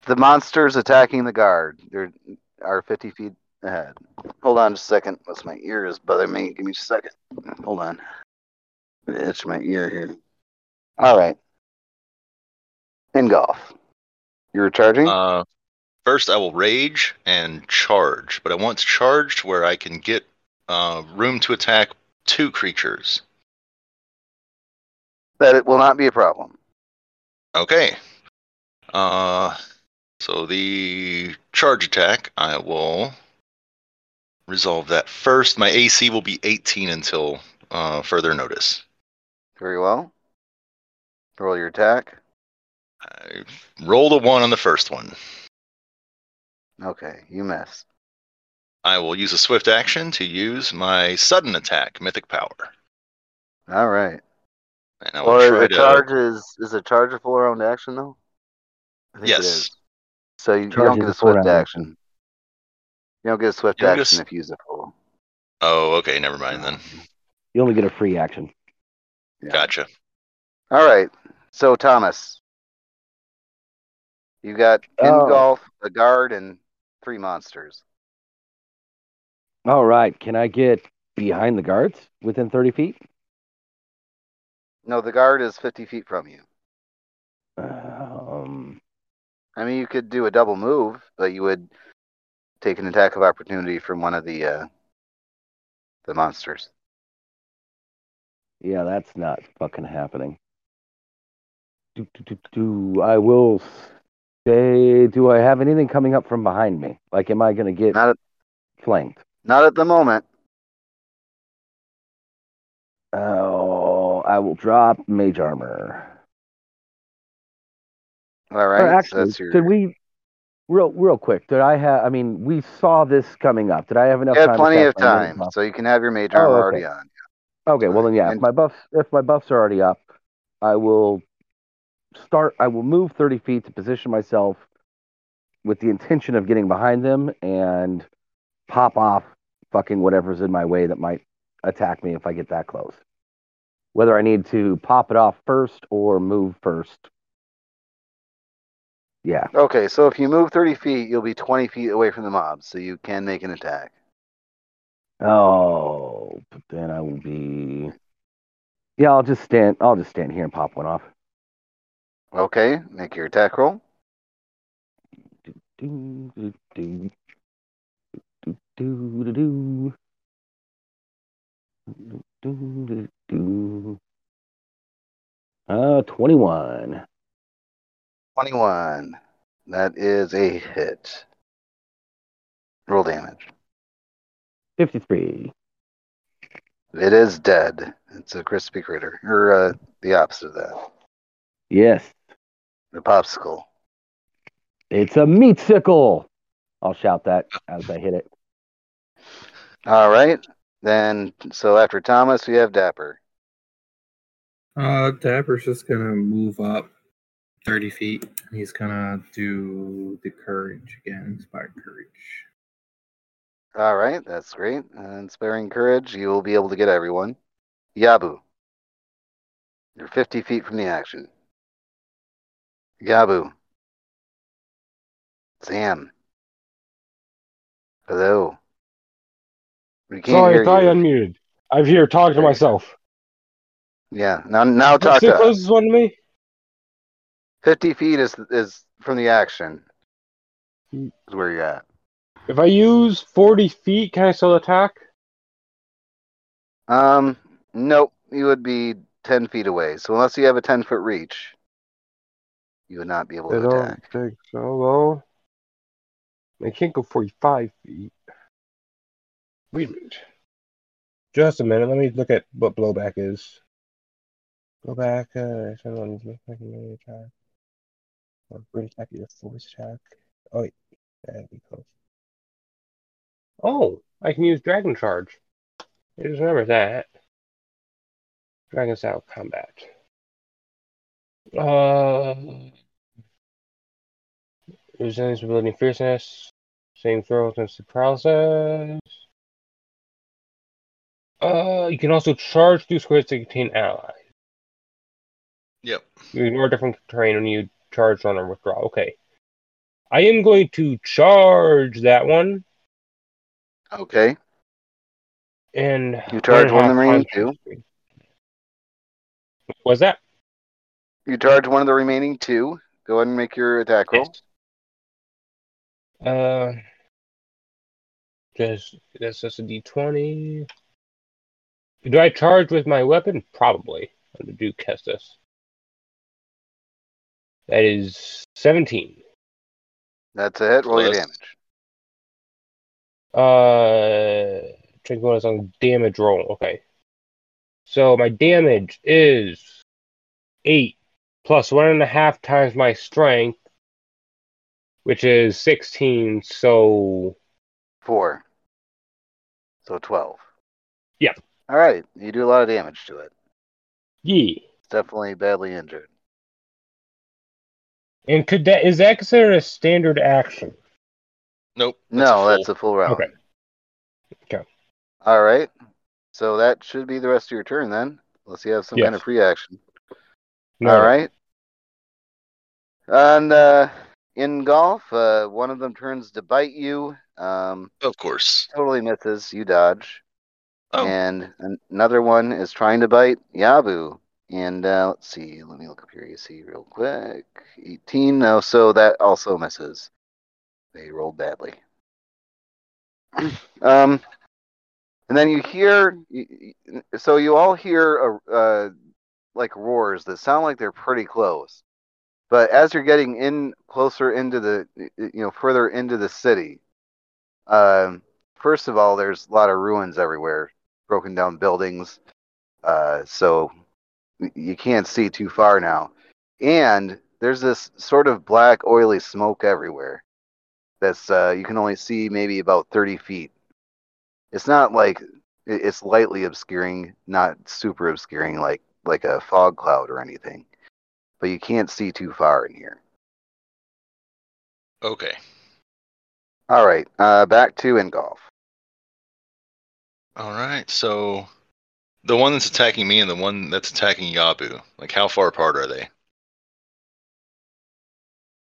The monsters attacking the guard. They are 50 feet ahead. Hold on just a second. What's my ear is bothering me. Give me just a second. Hold on. Itch my ear here. All right. Ingolf. You're charging? Uh, first, I will rage and charge, but I want to charge to where I can get uh, room to attack two creatures. that it will not be a problem. Okay. Uh, so the charge attack, I will resolve that first. My AC will be 18 until uh, further notice. Very well. Roll your attack. I rolled a one on the first one. Okay, you missed. I will use a swift action to use my sudden attack, Mythic Power. All right. And I will Or try the to. charge is is a charge a full round action though? I think it Yes. Is. So you, you don't get a a full swift round action. You don't get a swift You don't get a action s- if you use a full. Oh, okay. Never mind then. You only get a free action. Yeah. Gotcha. All right. So Thomas, you got pin Oh. golf, a guard, and three monsters. All right. Can I get behind the guards within 30 feet? No, the guard is fifty feet from you. Um, I mean, you could do a double move, but you would take an attack of opportunity from one of the uh, the monsters. yeah, that's not fucking happening. Do, do, do, do. I will say, do I have anything coming up from behind me? Like, am I going to get Not at, flanked? not at the moment. Oh, I will drop mage armor. All Or right. so your. did we real real quick? Did I have? I mean, we saw this coming up. Did I have enough You time? had to plenty of time, so you can have your mage Oh, okay. already on. Okay, well then, yeah. If my buffs, if my buffs are already up, I will start. I will move thirty feet to position myself with the intention of getting behind them and pop off fucking whatever's in my way that might attack me if I get that close. Whether I need to pop it off first or move first. Yeah. Okay, so if you move 30 feet, you'll be 20 feet away from the mob, so you can make an attack. Oh, but then I will be. Yeah, I'll just stand. I'll just stand here and pop one off. Okay, make your attack roll. Do, do, do. Do, do, do, do. Do, do. Uh, 21. 21. That is a hit. Roll damage. 53. It is dead. It's a crispy critter. Or uh, the opposite of that. Yes, The popsicle. it's a meat sickle. I'll shout that as I hit it. All right. Then, so after Thomas, we have Dapper. Uh, Dapper's just gonna move up thirty feet. He's gonna do the courage again, inspired courage. All right, that's great. Uh, and sparing courage, you will be able to get everyone. Yabu. You're 50 feet from the action. Yabu. Sam. Hello. We can't Sorry, hear I thought you. I unmuted. I'm here talking to There you go. myself. Yeah, now now What's talk the to us. closest one to me? 50 feet is is from the action. Is where you're at. If I use 40 feet, can I still attack? Um, nope. You would be 10 feet away. So unless you have a 10 foot reach, you would not be able I to don't attack. think so, though. I can't go 45 feet. Wait a minute. Just a minute. Let me look at what blowback is. Uh, making an attack. Or bring attack your force attack. Oh, wait. That'd be close. Oh, I can use Dragon Charge. I just remember that. Dragon Style Combat. Uh, resilience, ability, and fierceness. Same throw against the paralysis. Uh, you can also charge through squares to contain allies. Yep. You ignore different terrain when you charge, run, or withdraw. Okay. I am going to charge that one Okay. and You charge one of the remaining speed. Was that? You charge one of the remaining two. Go ahead and make your attack roll. Uh, just that's just a D twenty. Do I charge with my weapon? Probably. Under Duke Cestus. That is seventeen. That's a hit. Roll your damage. Uh, check bonus on damage roll. Okay. So my damage is eight plus one and a half times my strength, which is sixteen. So Four. So 12. Yeah. All right. You do a lot of damage to it. yeah. definitely badly injured. And could that is that considered a standard action? Nope. no, that's a full round. Okay. Okay. All right. So that should be the rest of your turn then, unless you have some kind of free action. No, All right. And uh, Ingolf, uh, one of them turns to bite you. Um, Of course. totally misses. You dodge. Oh, And an- another one is trying to bite Yabu. And uh, let's see. Let me look up here. You see real quick. 18. No, so that also misses. They rolled badly. um, and then you hear. So you all hear a, uh, like roars that sound like they're pretty close. But as you're getting in closer into the, you know, further into the city, um, first of all, there's a lot of ruins everywhere, broken down buildings. Uh, so you can't see too far now. And there's this sort of black, oily smoke everywhere. That's uh, you can only see maybe about 30 feet. It's not like it's lightly obscuring, not super obscuring like like a fog cloud or anything. But you can't see too far in here. okay. All right, uh, back to Ingolf. All right. So the one that's attacking me and the one that's attacking Yabu, like how far apart are they?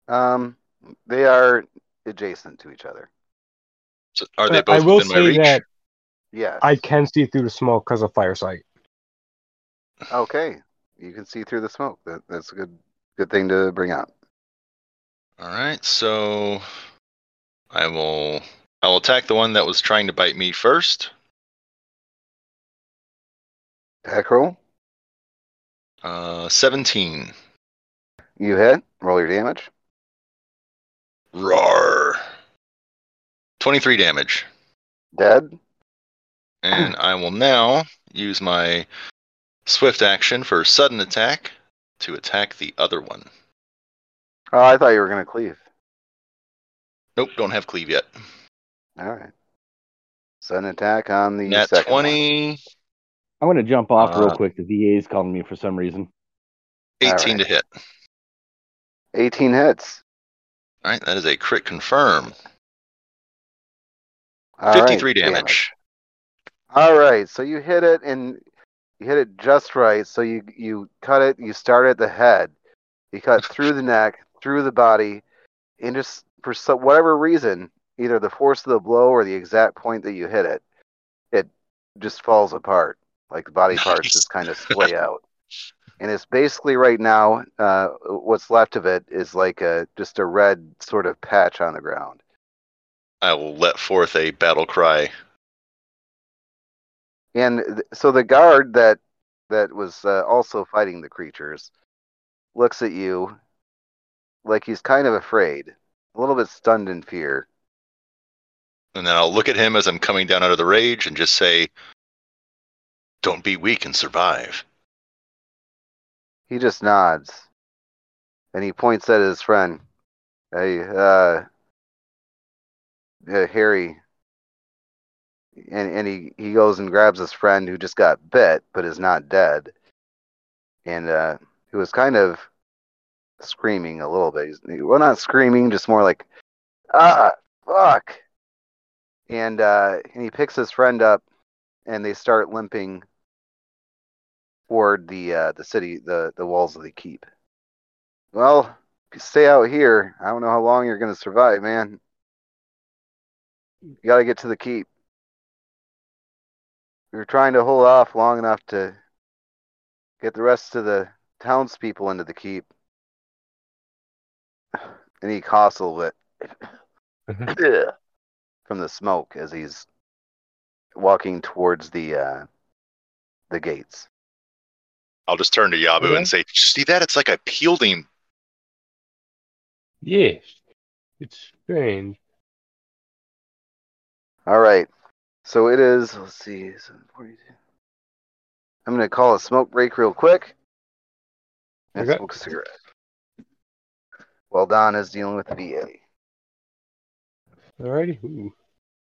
Um, they are adjacent to each other. So are they both I will within my reach? that Yes. I can see through the smoke because of fire sight. Okay, you can see through the smoke. That, that's a good good thing to bring up. All right. So I will I will attack the one that was trying to bite me first. Attack roll. Uh, 17. You hit. Roll your damage. Roar. 23 damage. Dead. And I will now use my swift action for sudden attack to attack the other one. Oh, I thought you were gonna cleave. Nope, don't have cleave yet. All right. Sudden attack on the Nat second one. 20, I'm going to jump off real Uh, quick. The VA is calling me for some reason. 18 to hit. 18 hits. All right, that is a crit confirm. All right, 53 damage. All right, so you hit it and you hit it just right. So you you cut it. You start at the head. You cut through the neck, through the body, and just for so, whatever reason, either the force of the blow or the exact point that you hit it, it just falls apart. Like the body parts Nice. just kind of splay out. And it's basically right now, uh, what's left of it is like a just a red sort of patch on the ground. I will let forth a battle cry. And th- so the guard that that was uh, also fighting the creatures looks at you like he's kind of afraid, a little bit stunned in fear. And then I'll look at him as I'm coming down out of the rage and just say, Don't be weak and survive. He just nods, and he points at his friend. Hey, uh, uh, Harry. And and he he goes and grabs his friend who just got bit but is not dead, and uh, who was kind of screaming a little bit. He's, well, not screaming, just more like, ah, fuck. And uh, and he picks his friend up, and they start limping toward the uh, the city, the the walls of the keep. Well, if you stay out here, I don't know how long you're gonna survive, man. You gotta get to the keep. We were trying to hold off long enough to get the rest of the townspeople into the keep. And he coughs a little bit from the smoke as he's walking towards the uh, the gates. I'll just turn to Yabu Okay. and say, See that? It's like I peeled him. Yes. It's strange. All right. So it is, let's see, 742. I'm going to call a smoke break real quick and Okay. smoke a cigarette. While Don is dealing with the VA. Alrighty. Ooh.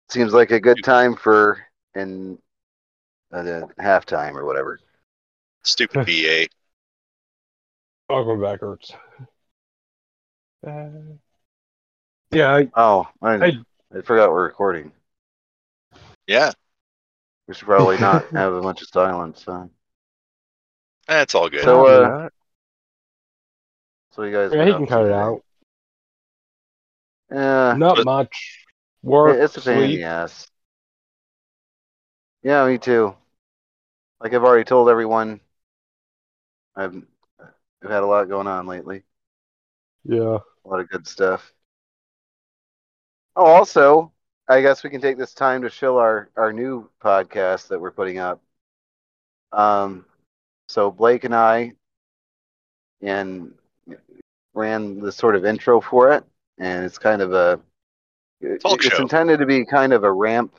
Seems like a good time for in uh, the halftime or whatever. Stupid VA. I'll go backwards. Uh, yeah, I, Oh, I, I I forgot we're recording. Yeah, We should probably not have a bunch of silence. Huh? that's all good. So, uh. So you guys. yeah, he can to cut it out. Yeah. Not but- much. Work, it's a pain in the ass. Yeah, me too. Like I've already told everyone, I've I've had a lot going on lately. Yeah. A lot of good stuff. Oh, also, I guess we can take this time to show our our new podcast that we're putting up. Um, so Blake and I and ran the sort of intro for it, and it's kind of a Talk it's show. intended to be kind of a ramp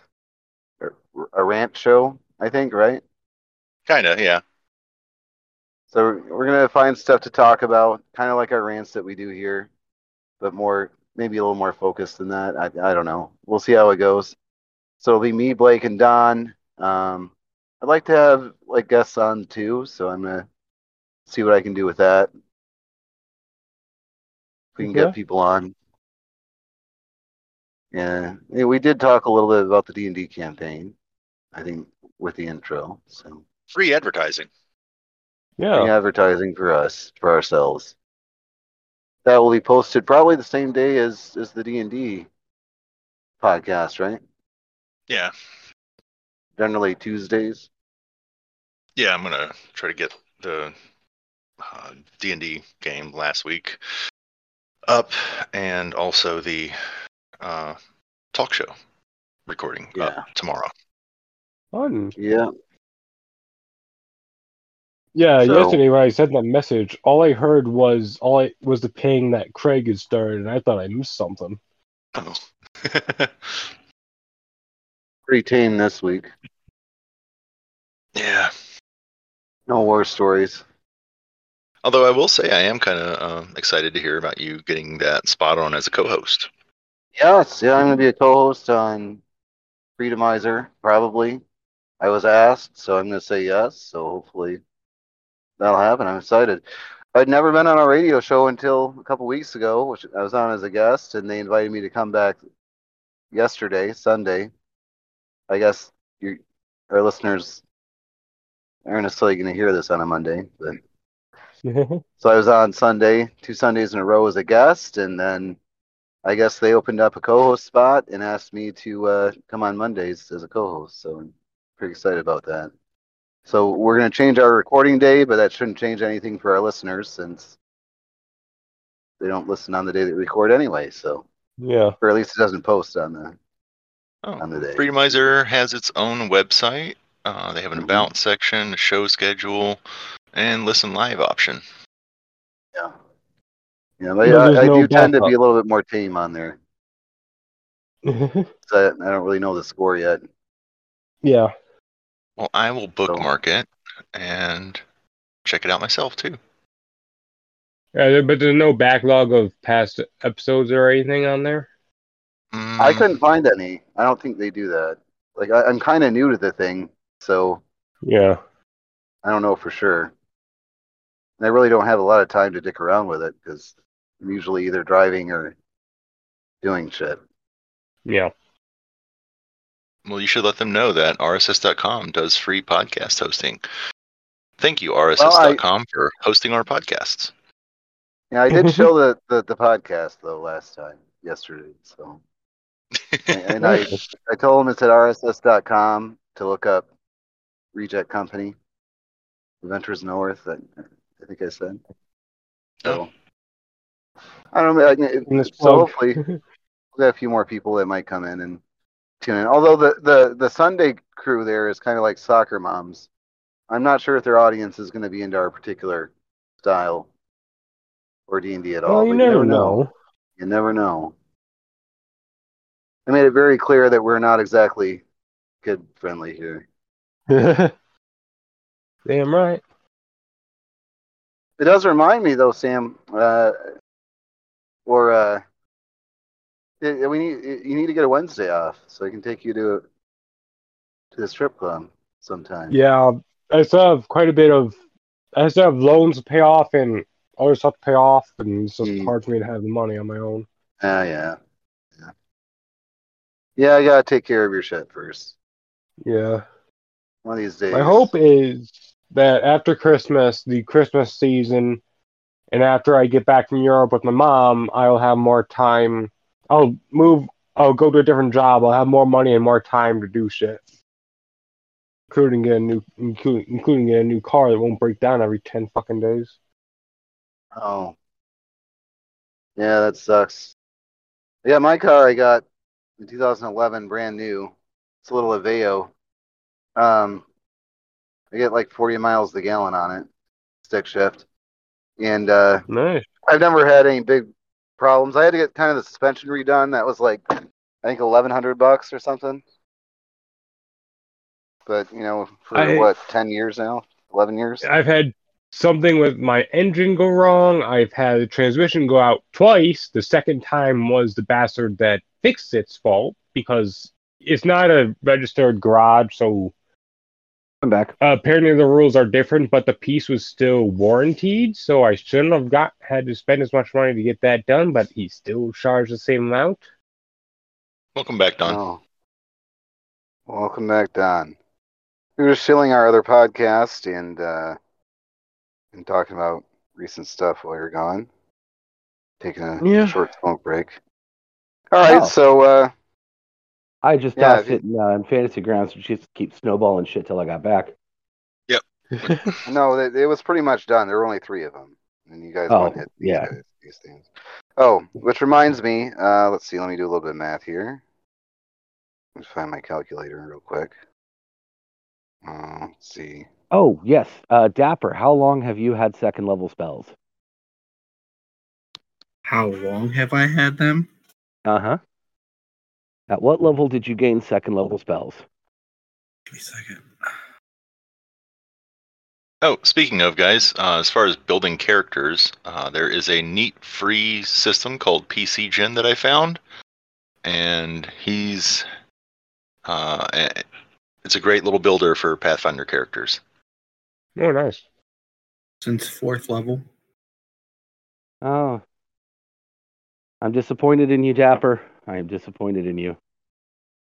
a rant show, I think, right? Kind of, yeah. So we're gonna find stuff to talk about, kind of like our rants that we do here, but more maybe a little more focused than that. I I don't know. We'll see how it goes. So it'll be me, Blake, and Don. Um, I'd like to have like guests on too, so I'm gonna see what I can do with that. If we can get people on. Yeah, yeah, we did talk a little bit about the D and D campaign. I think with the intro. So Free advertising. Yeah. advertising for us, for ourselves. That will be posted probably the same day as as the D and D podcast, right? Yeah, Generally Tuesdays. yeah. I'm gonna try to get the uh, D and D game last week up, and also the uh, talk show recording Yeah. tomorrow. Fun. Yeah. Yeah, So- yesterday when I sent that message, all I heard was all I was the ping that Craig had started, and I thought I missed something. Oh. Pretty tame this week. yeah. No war stories. Although I will say I am kind of uh, excited to hear about you getting that spot on as a co-host. Yes, yeah, I'm gonna be a co-host on Freedomizer, probably. I was asked, so I'm gonna say yes. So hopefully that'll happen. I'm excited. I'd never been on a radio show until a couple weeks ago, which I was on as a guest, and they invited me to come back yesterday, Sunday. I guess you, our listeners aren't necessarily going to hear this on a Monday, but so I was on Sunday, two Sundays in a row as a guest, and then I guess they opened up a co-host spot and asked me to uh, come on Mondays as a co-host. So I'm pretty excited about that. So we're going to change our recording day, but that shouldn't change anything for our listeners since they don't listen on the day that we record anyway. So, yeah. or at least it doesn't post on the Oh, on the day. Freedomizer has its own website. Uh, they have an Mhm. about section, a show schedule, and listen live option. Yeah, yeah, but No, I, I no do tend to be a little bit more tame on there. So I, I don't really know the score yet. yeah. Well, I will bookmark it and check it out myself too. Yeah, but there's no backlog of past episodes or anything on there. I Mm, couldn't find any. I don't think they do that. Like I, I'm kind of new to the thing, so Yeah. I don't know for sure. And I really don't have a lot of time to dick around with it because I'm usually either driving or doing shit. Yeah. Well, you should let them know that RSS.com does free podcast hosting. Thank you, RSS.com, for hosting our podcasts. Yeah, I did show the, the, the podcast though last time yesterday. So and, and I I told them it's at RSS.com to look up Reject Company, Adventures North. I, I think I said. So oh. I don't know. I can- In this so hopefully we'll get a few more people that might come in and tune in. Although the the the Sunday crew there is kind of like soccer moms. I'm not sure if their audience is going to be into our particular style or D and D at all. well, you but never know. You never know. I made it very clear that we're not exactly kid friendly here. Damn right. It does remind me though, Sam, uh, or uh, yeah, we need you need to get a Wednesday off so I can take you to to the strip club sometime. Yeah, I still have quite a bit of. I still have loans to pay off and other stuff to pay off, and it's just Mm. hard for me to have the money on my own. Ah, yeah. Yeah. Yeah, I gotta take care of your shit first. Yeah. One of these days. My hope is that after Christmas, the Christmas season, and after I get back from Europe with my mom, I'll have more time. I'll move. I'll go to a different job. I'll have more money and more time to do shit, including get a new, including, including get a new car that won't break down every ten fucking days. Oh. Yeah, that sucks. Yeah, my car I got in 2011, brand new. It's a little Aveo. Um, I get like 40 miles the gallon on it, stick shift, and uh, Nice. I've never had any big problems. I had to get kind of the suspension redone. That was like I think 1100 bucks or something. But you know, for I- what 10 years now, 11 years. I've had something with my engine go wrong. I've had the transmission go out twice. The second time was the bastard that fixed its fault because it's not a registered garage, so I'm back. uh, apparently the rules are different, but the piece was still warranted, so I shouldn't have got had to spend as much money to get that done, but he still charged the same amount. Welcome back, Don. Oh. Welcome back, Don. We were just shilling our other podcast and uh, and talking about recent stuff while you're gone. Taking a Yeah. short smoke break. All right, Oh. so uh, I just Yeah, uh, if you- sitting uh, in fantasy grounds and just keep snowballing shit till I got back. Yep. no, it, it was pretty much done. There were only three of them, and you guys Oh, won't hit these, yeah. guys, these things. Oh, which reminds me. Uh, let's see. Let me do a little bit of math here. Let's find my calculator real quick. Uh, let's see. Oh yes, uh, Dapper. How long have you had second level spells? How long have I had them? Uh huh. At what level did you gain second level spells? Give me a second. Oh, speaking of guys, uh, as far as building characters, uh, there is a neat free system called PCGen that I found, and he's uh, it's a great little builder for Pathfinder characters. oh, nice. Since fourth level. Oh, I'm disappointed in you, Dapper. I am disappointed in you,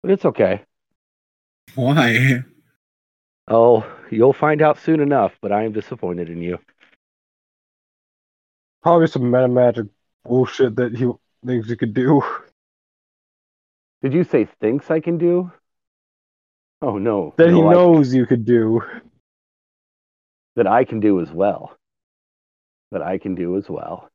but it's okay. Why? Oh, you'll find out soon enough. But I am disappointed in you. Probably some meta magic bullshit that he thinks he could do. Did you say thinks I can do? Oh no, That he no, I- knows you could do. that I can do as well. That I can do as well.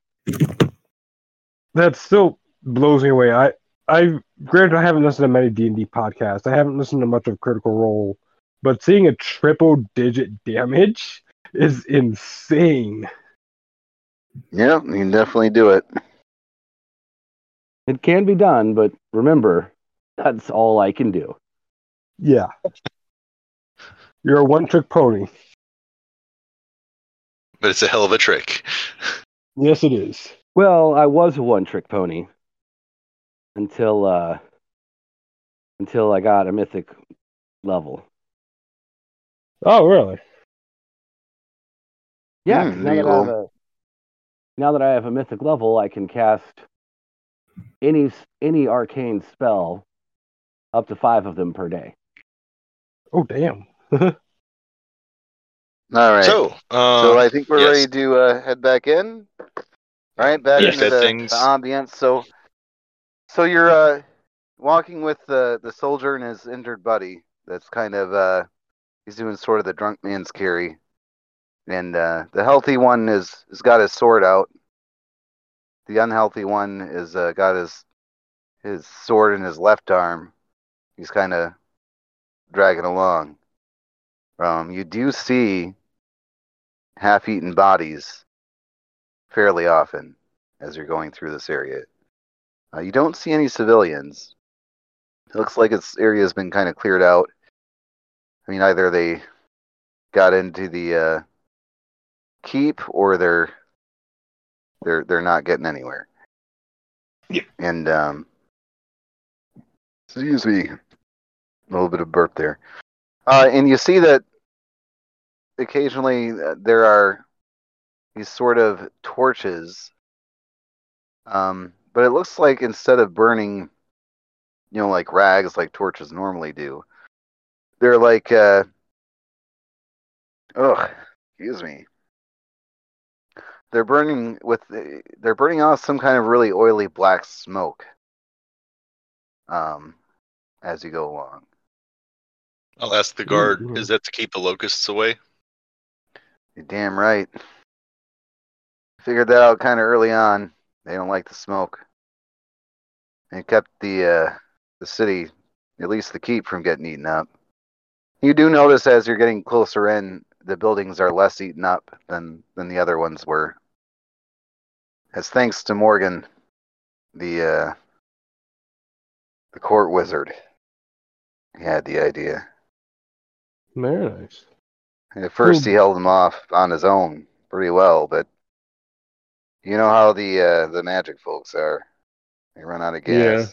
That still blows me away. I, I granted I haven't listened to many D and D podcasts. I haven't listened to much of Critical Role, but seeing a triple digit damage is insane. Yeah, you can definitely do it. It can be done, but remember, that's all I can do. Yeah, you're a one trick pony. But it's a hell of a trick. Yes, it is. Well, I was a one-trick pony until uh, until I got a mythic level. Oh, really? Yeah, 'cause now there you that I have a now that I have a mythic level, I can cast any any arcane spell, up to five of them per day. Oh, damn. All right. So, uh, So I think we're yes. ready to uh, head back in. All right, back Yes. into the, things. the ambience. So, so you're uh, walking with the the soldier and his injured buddy. That's kind of uh, he's doing sort of the drunk man's carry, and uh, the healthy one is has got his sword out. The unhealthy one is uh, got his his sword in his left arm. He's kind of dragging along. Um, you do see half-eaten bodies fairly often as you're going through this area. Uh, you don't see any civilians. It looks like this area has been kind of cleared out. I mean, either they got into the uh, keep or they're they're they're not getting anywhere. Yeah. And um, excuse me, a little bit of burp there. Uh, and you see that occasionally uh, there are these sort of torches. Um, but it looks like instead of burning, you know, like rags like torches normally do, they're like, uh, ugh, excuse me. They're burning with, they're burning off some kind of really oily black smoke. Um, as you go along. I'll ask the guard, Mhm. is that to keep the locusts away? You're damn right. Figured that out kind of early on. They don't like the smoke. And kept the uh, the city, at least the keep, from getting eaten up. You do notice as you're getting closer in, the buildings are less eaten up than than the other ones were. As thanks to Morgan, the uh, the court wizard, he had the idea. Very nice. At first, Hmm. he held them off on his own pretty well, but you know how the uh, the magic folks are. They run out of gas Yeah.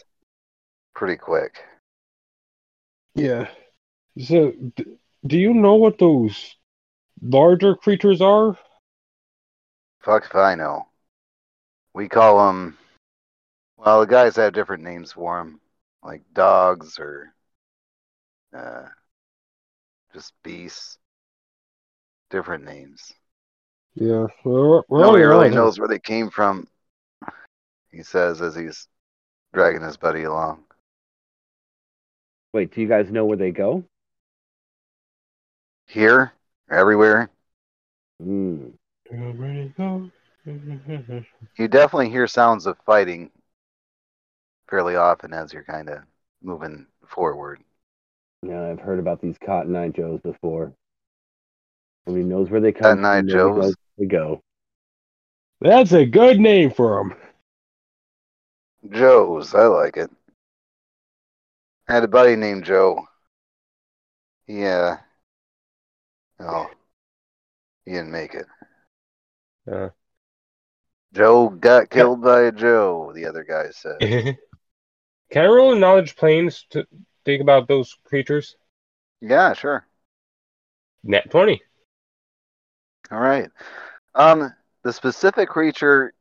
pretty quick. Yeah. So, d- do you know what those larger creatures are? Fuck if I know. We call them. Well, the guys have different names for them, like dogs or uh, just beasts. Different names. Yeah. Well, well, Nobody yeah, really yeah. knows where they came from. He says as he's dragging his buddy along. Wait, do you guys know where they go? Here, everywhere. Hmm. Ready to go? You definitely hear sounds of fighting fairly often as you're kind of moving forward. Yeah, I've heard about these Cotton Eye Joes before. Nobody knows where they come Cotton Eye from. nobody Joes? where they go. That's a good name for them. Joe's, I like it. I had a buddy named Joe. Yeah. Oh, he didn't make it. Uh, Joe got killed by a Joe, the other guy said. Can I roll knowledge planes to think about those creatures? Yeah, sure. Net 20. All right. Um, the specific creature,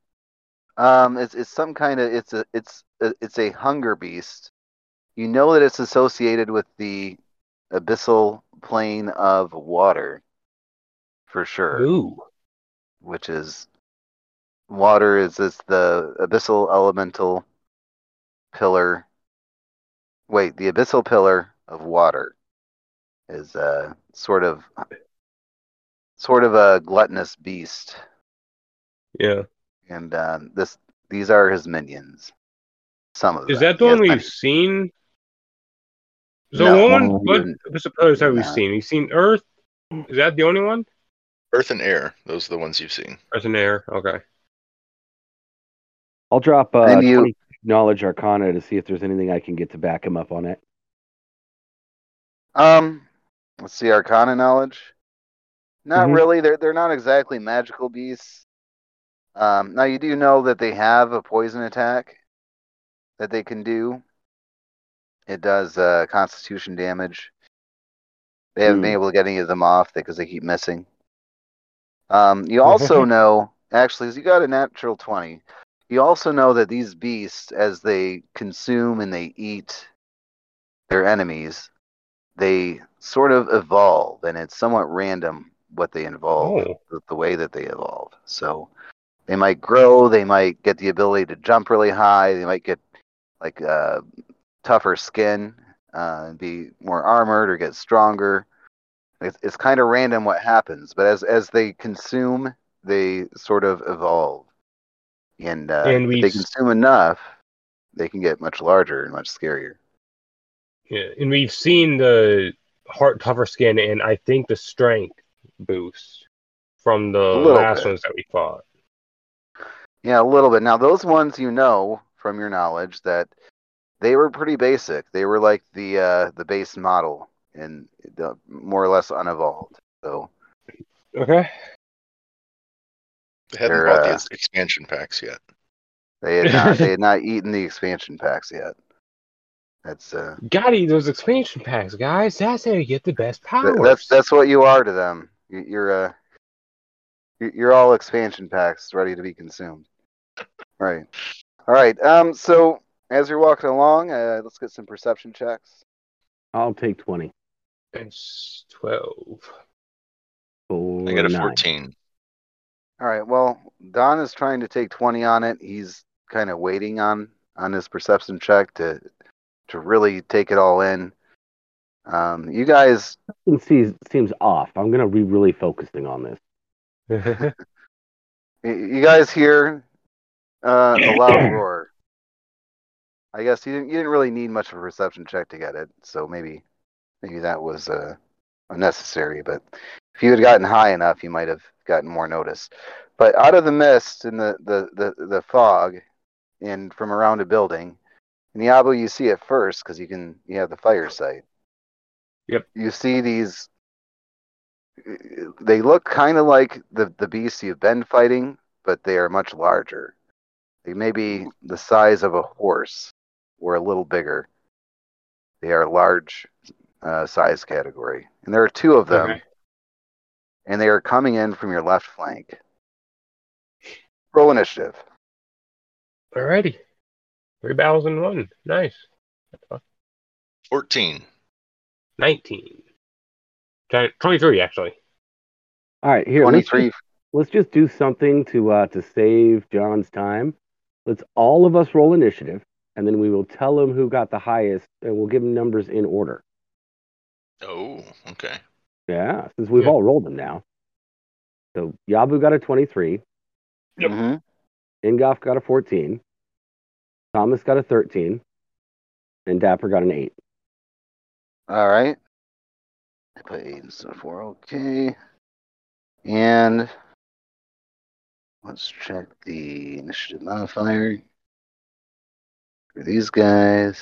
um, it's it's some kind of it's a it's a, it's a hunger beast. You know that it's associated with the abyssal plane of water, for sure. Ooh. Which is water is is the abyssal elemental pillar. Wait, the abyssal pillar of water is a sort of sort of a gluttonous beast Yeah. and um, this these are his minions. Some of them. Is them. that the He has one we've seen? So No, one? we What haven't- episode pillars have we seen? We've seen Earth. Is that the only one? Earth and air, those are the ones you've seen. Earth and Air. Okay. I'll drop uh, you- knowledge arcana to see if there's anything I can get to back him up on it. Um, let's see, Arcana knowledge. Not Mhm. really. They're they're not exactly magical beasts. Um, now you do know that they have a poison attack that they can do. It does uh, Constitution damage. They haven't been Hmm. able to get any of them off because they keep missing. Um, you also know, actually, as you got a natural twenty, you also know that these beasts, as they consume and they eat their enemies, they sort of evolve, and it's somewhat random what they evolve, Oh. the, the way that they evolve. So they might grow, they might get the ability to jump really high, they might get like uh, tougher skin uh, and be more armored or get stronger. It's, it's kind of random what happens, but as as they consume, they sort of evolve, and, uh, And if they consume enough, they can get much larger and much scarier. Yeah. And we've seen the heart tougher skin and I think the strength boost from the last bit. ones that we fought. Yeah, a little bit. Now, those ones you know from your knowledge that they were pretty basic. They were like the uh, the base model and the, more or less unevolved. So Okay. They haven't They're, bought uh, the expansion packs yet. they had not they had not eaten the expansion packs yet. That's uh, Gotta eat those expansion packs, guys. That's how you get the best th- powers. that's that's what you are to them. You- You're uh, You- You're all expansion packs ready to be consumed. Right. All right. Um. So as you're walking along, uh, let's get some perception checks. I'll take 20. It's 12. For I got a nine. 14. All right. Well, Don is trying to take 20 on it. He's kind of waiting on on his perception check to to really take it all in. Um, you guys, Something seems, seems off. I'm going to be really focusing on this. you guys hear uh, a loud roar. I guess you didn't you didn't really need much of a perception check to get it, so maybe maybe that was uh, unnecessary. But if you had gotten high enough, you might have gotten more notice. But out of the mist and the the the, the fog, and from around a building, in Diablo you see it first because you can you have the fire sight. Yep. You see these. They look kind of like the the beasts you've been fighting, but they are much larger. They may be the size of a horse or a little bigger. They are large uh, size category, and there are two of them, Okay. and they are coming in from your left flank. Roll initiative. Alrighty. Three battles in one. Nice. 14. 19. 23, actually. All right, here. let's Twenty-three. let's just do something to uh, to save John's time. Let's all of us roll initiative, and then we will tell him who got the highest, and we'll give him numbers in order. Oh, okay. Yeah, since we've Yeah. all rolled them now. So Yabu got a 23, Yep. Mhm. Ingolf got a 14, Thomas got a 13, and Dapper got an 8. All right. I put eight instead of four. Okay. And let's check the initiative modifier for these guys.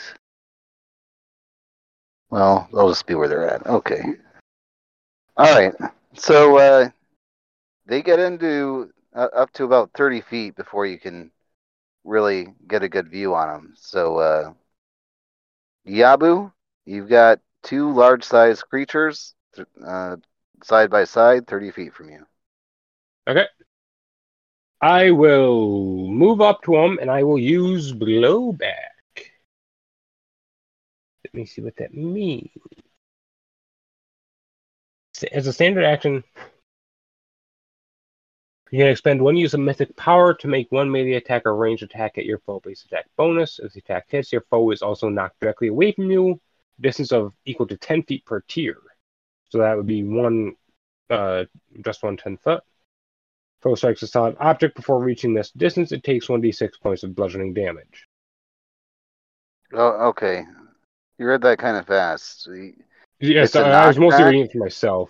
Well, they'll just be where they're at. Okay. All right. So uh, they get into uh, up to about 30 feet before you can really get a good view on them. So, uh, Yabu, you've got two large sized creatures uh, side by side, 30 feet from you. Okay. I will move up to them and I will use blowback. Let me see what that means. As a standard action, you can expend one use of mythic power to make one melee attack or ranged attack at your foe base attack bonus. If the attack hits, your foe is also knocked directly away from you, distance of equal to 10 feet per tier. So that would be one, uh, just one 10 foot. Foe strikes a solid object before reaching this distance. It takes 1d6 points of bludgeoning damage. Oh, okay. You read that kind of fast. Yes, I, I, was mostly reading it for myself.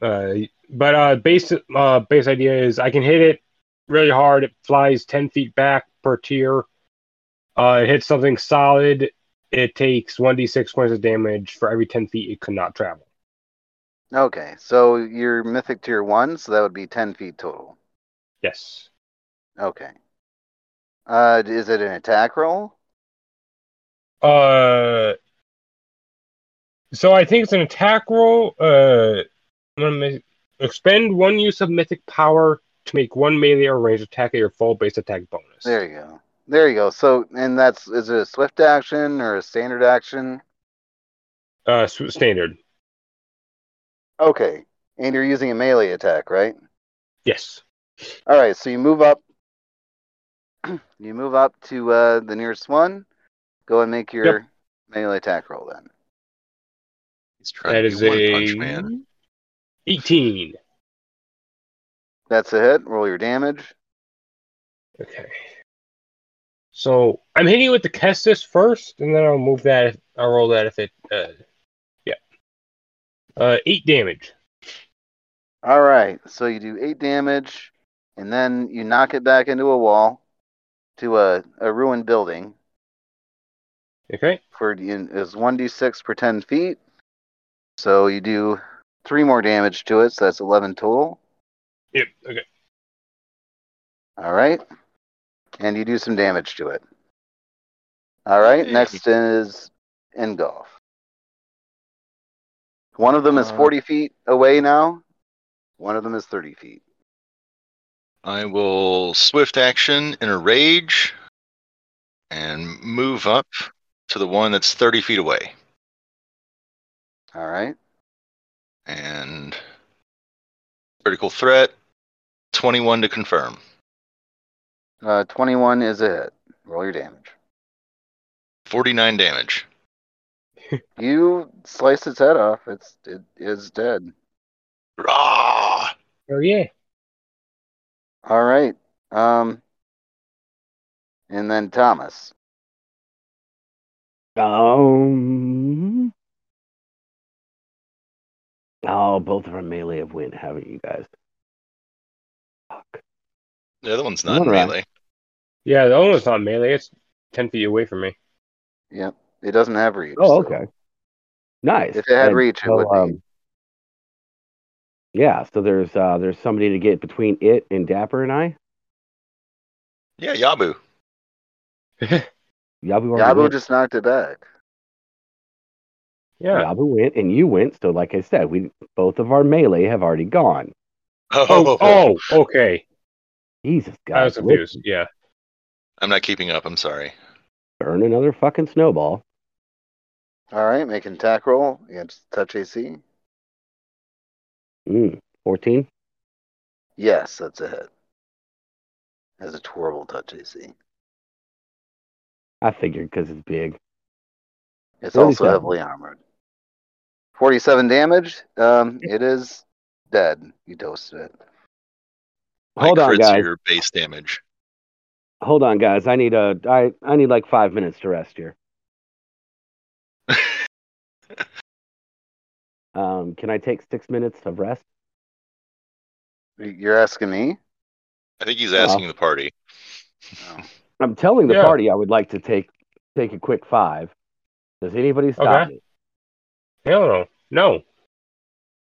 Uh, but uh, base uh, base idea is I can hit it really hard. It flies 10 feet back per tier. Uh, it hits something solid. It takes 1d6 points of damage for every 10 feet it could not travel. Okay, so you're mythic tier one, so that would be 10 feet total. Yes. Okay. Uh, is it an attack roll? Uh, so I think it's an attack roll. Uh, I'm gonna expend one use of mythic power to make one melee or ranged attack at your full base attack bonus. There you go. There you go. So, and that's is it a swift action or a standard action? Uh, s- standard. Okay, and you're using a melee attack, right? Yes. All right, so you move up. you move up to uh, the nearest one. Go and make your melee attack roll then. He's trying That to is one a punch man. 18. That's a hit. Roll your damage. Okay. So I'm hitting it with the Cestus first, and then I'll move that. If, I'll roll that if it. Uh, yeah. Uh, eight damage. All right, so you do eight damage, and then you knock it back into a wall, to a, a ruined building. Okay. For is one d six per ten feet. So you do three more damage to it, so that's eleven total. Yep. Okay. All right, and you do some damage to it. All right, next is Ingolf. One of them is Uh, forty feet away now, One of them is 30 feet. I will swift action in a rage and move up to the one that's 30 feet away. All right. And critical threat, 21 to confirm. Uh, 21 is a hit. Roll your damage. 49 damage. You slice its head off. It's it is dead. Rah! Oh yeah. All right. Um. And then Thomas. Um. Oh, both of our melee have win, haven't you guys? Fuck. The other one's not All right. melee. Yeah, the other one's not melee. It's ten feet away from me. Yep. It doesn't have reach. Oh, so- okay. Nice. If it had And reach, it so, would be. um, yeah, so there's uh there's somebody to get between it and Dapper and I. Yeah, Yabu. Yabu Yabu went. just knocked it back. Yeah. Yabu went and you went. So like I said, we both of our melee have already gone. Oh, oh, okay. Jesus, I was confused. Yeah. I'm not keeping up. I'm sorry. burn another fucking snowball. All right. Make an attack roll against touch AC. Mm, 14. Yes, that's a hit. Has a twirl touch AC. I figured because it's big. It's also heavily armored. 47 damage. Um, it is dead. You toasted it. My Hold on, guys. Your base damage. Hold on, guys. I need a I I need like five minutes to rest here. Um, can I take six minutes of rest? You're asking me? I think he's asking the party. Oh. I'm telling the Yeah. party I would like to take take a quick five. Does anybody stop Okay. me? Hell no. No.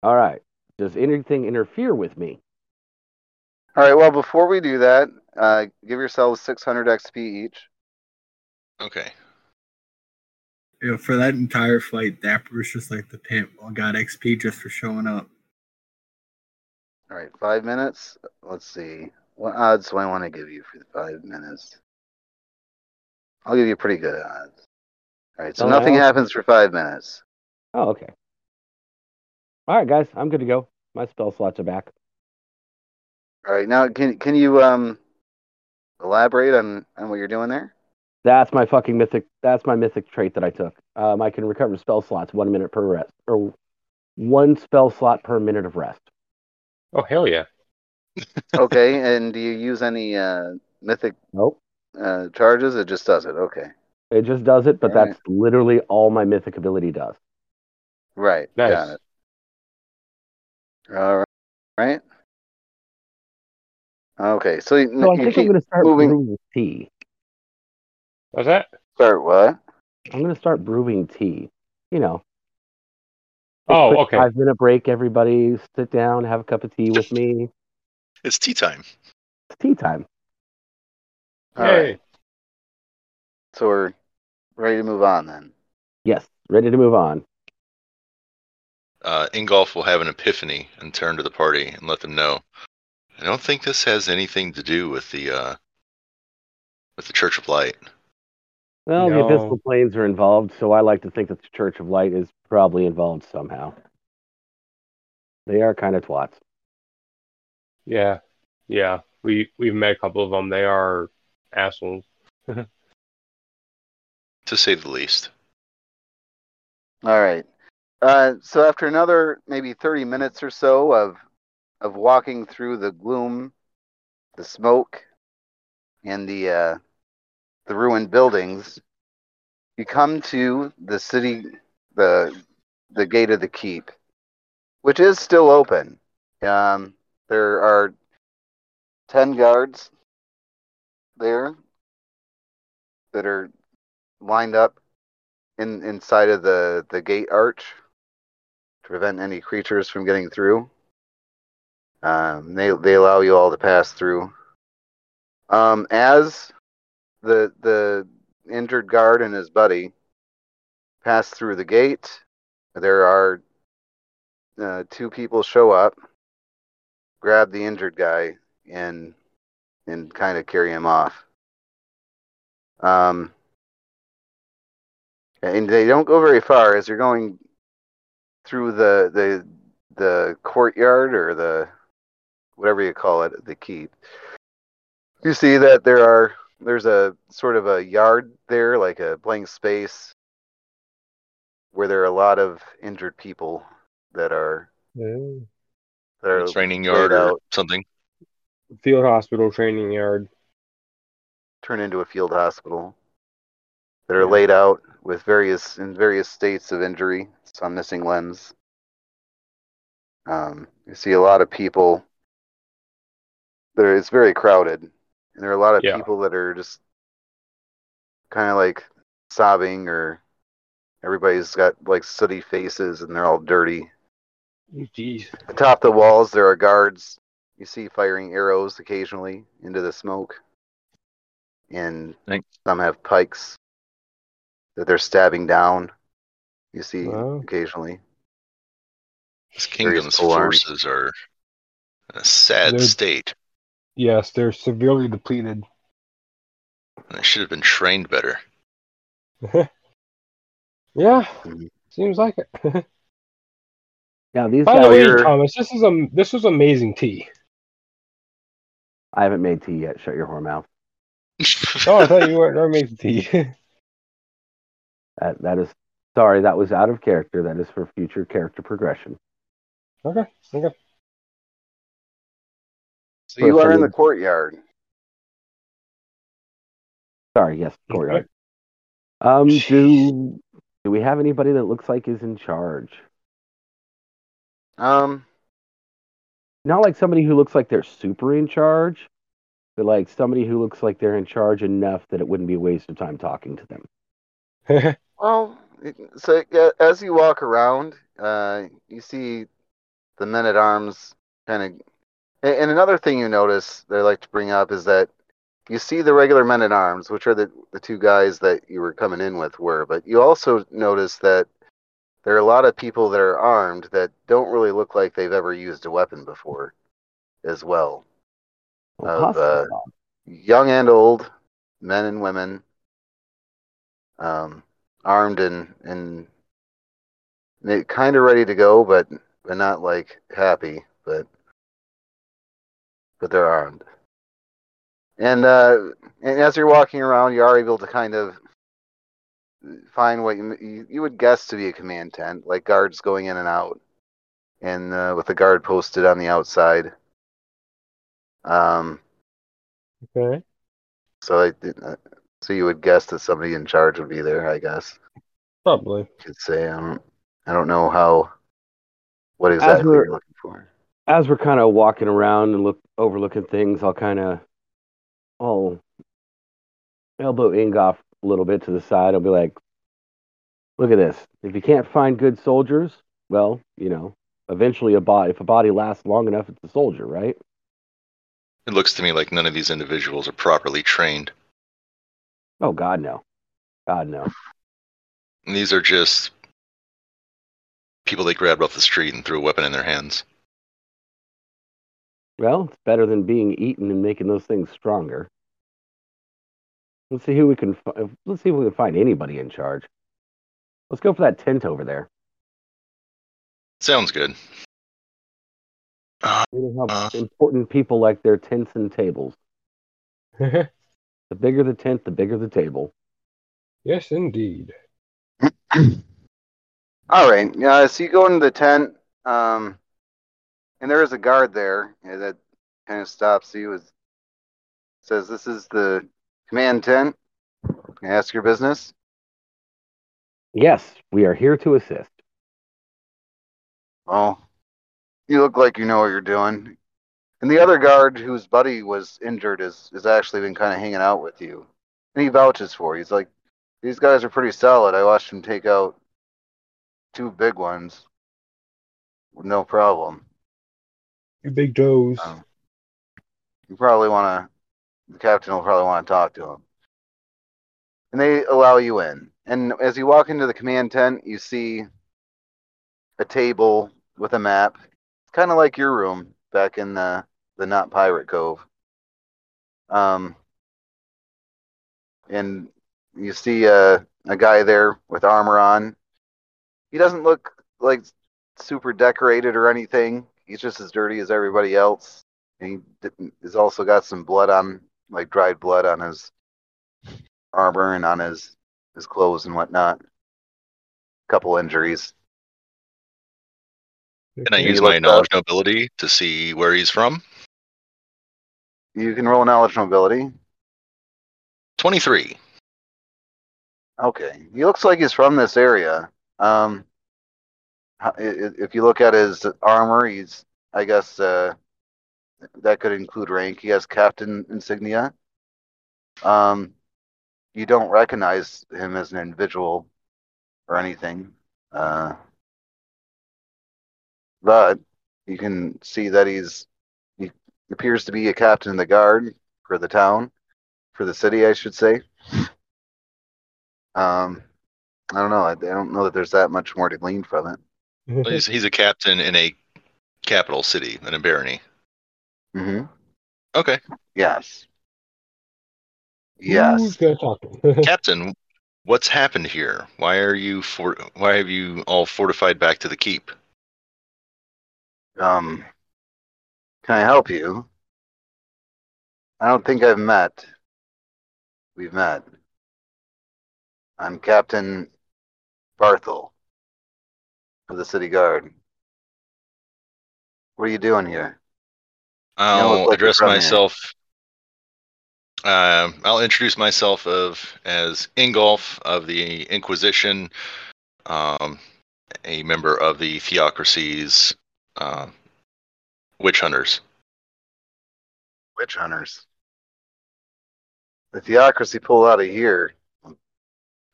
All right. Does anything interfere with me? All right. Well, before we do that, uh, give yourselves 600 XP each. Okay. You know, for that entire fight, Dapper was just like the pimp. Well, got XP just for showing up. All right. Five minutes. Let's see. What odds do I want to give you for the five minutes? I'll give you pretty good odds. All right. So Oh, nothing happens for five minutes. Oh, okay. All right, guys. I'm good to go. My spell slots are back. All right. Now, can can you um elaborate on on what you're doing there? That's my fucking mythic. That's my mythic trait that I took. Um, I can recover spell slots one minute per rest, or one spell slot per minute of rest. Oh hell yeah. Okay. and do you use any uh mythic Nope. uh charges? It just does it. Okay. It just does it, but All right. that's literally all my mythic ability does. Right. Nice. Got it. All right. Right. Okay. So you, So I think I'm going to start moving- brewing tea. What's that? start what? I'm going to start brewing tea. You know. Oh, quick okay. Five minute break. Everybody sit down, have a cup of tea with me. It's tea time. It's tea time. All Yay. right. So we're ready to move on then. Yes, ready to move on. Uh, Ingolf will have an epiphany and turn to the party and let them know. I don't think this has anything to do with the uh, with the Church of Light. Well, the No. Abyssal Planes are involved, so I like to think that the Church of Light is probably involved somehow. They are kind of twats. Yeah. Yeah. We we've met a couple of them. They are assholes. to say the least. All right. Uh, so after another maybe 30 minutes or so of of walking through the gloom, the smoke, and the uh, the ruined buildings, you come to the city, the the gate of the keep, which is still open. Um, there are ten guards there that are lined up in inside of the the gate arch to prevent any creatures from getting through. Um, they they allow you all to pass through. Um, as the the injured guard and his buddy pass through the gate, there are uh, two people show up. grab the injured guy and and kind of carry him off. Um, and they don't go very far as you're going through the the the courtyard or the whatever you call it, the keep. You see that there are there's a sort of a yard there, like a blank space, where there are a lot of injured people that are Yeah. that are training laid yard or out, something. Field hospital training yard. turned into a field hospital. That are laid out with various in various states of injury. Some missing limbs. Um, you see a lot of people. There, it's very crowded, and there are a lot of Yeah. people that are just kind of like sobbing, or everybody's got like sooty faces, and they're all dirty. Jeez. Atop the walls, there are guards. You see firing arrows occasionally into the smoke, and Thank- some have pikes that they're stabbing down. You see Wow. occasionally. This kingdom's forces are in a sad They're- state. Yes, they're severely depleted. They should have been trained better. Yeah, Mhm. seems like it. Now these By the guys, way, you're- Thomas, this is a this was amazing tea. I haven't made tea yet. Shut your whore mouth. Oh, I thought you were never made the tea. That that is sorry. That was out of character. That is for future character progression. okay, okay. So you are in the courtyard. Sorry. Yes, courtyard. Um, do do we have anybody that looks like is in charge? Um, Not like somebody who looks like they're super in charge, but like somebody who looks like they're in charge enough that it wouldn't be a waste of time talking to them. well, so yeah, as you walk around, uh, you see the men at arms kind of. And and another thing you notice that I like to bring up is that you see the regular men at arms, which are the the two guys that you were coming in with were, but you also notice that there are a lot of people that are armed that don't really look like they've ever used a weapon before, as well. Of, uh, young and old, men and women, um, armed and and kind of ready to go, but but not like happy, but but they're armed. And uh, and as you're walking around, you are able to kind of find what you you, you would guess to be a command tent, like guards going in and out, and uh, with a guard posted on the outside. Um, okay. so I did, uh, so you would guess that somebody in charge would be there, I guess. Probably. You could say. I don't, I don't know how, what exactly you're looking for. As we're kind of walking around and look overlooking things, I'll kind of, I'll elbow Ingolf a little bit to the side. I'll be like, "Look at this. If you can't find good soldiers, well, you know, eventually a body. If a body lasts long enough, it's a soldier, right?" It looks to me like none of these individuals are properly trained. Oh God, no. God, no. And these are just people they grabbed off the street and threw a weapon in their hands. Well, it's better than being eaten and making those things stronger. Let's see who we can. fi- Let's see if we can find anybody in charge. Let's go for that tent over there. Sounds good. Uh, We know how Uh. important people like their tents and tables. The bigger the tent, the bigger the table. yes, indeed. All right. Yeah. So you go into the tent, um, and there is a guard there that kind of stops you. Says, "This is the command tent. Can I ask your business?" Yes, we are here to assist. Well, you look like you know what you're doing. And the other guard, whose buddy was injured, is has actually been kind of hanging out with you, and he vouches for you. He's like, "These guys are pretty solid. I watched him take out two big ones, no problem." You big toes. Um, you probably want to, the captain will probably want to talk to him. And they allow you in. And as you walk into the command tent, you see a table with a map, It's kind of like your room, back in the the not pirate cove. Um, and you see a a guy there with armor on. He doesn't look like super decorated or anything. He's just as dirty as everybody else. And he has also got some blood on, like dried blood on his armor and on his his clothes and whatnot. A couple injuries. Can I use my knowledge up. nobility to see where he's from? You can roll knowledge nobility. 23. Okay, he looks like he's from this area. Um, ho- i- i- if you look at his armor, he's, I guess, uh, that could include rank. He has captain insignia. Um, you don't recognize him as an individual or anything, uh, but you can see that he's he appears to be a captain of the guard for the town, for the city, I should say. Um, I don't know. I, I don't know that there's that much more to glean from it. Well, He's, he's a captain in a capital city, in a barony. hmm Okay. Yes. Who's Yes. gonna talk to? Captain, what's happened here? Why are you for why have you all fortified back to the keep? Um, can I help you? I don't think I've met. We've met. I'm Captain Barthel of the City Guard. What are you doing here? I'll like address myself. Um, I'll introduce myself of as Ingolf of the Inquisition, um, a member of the Theocracies, uh, witch hunters. Witch hunters. The theocracy pulled out of here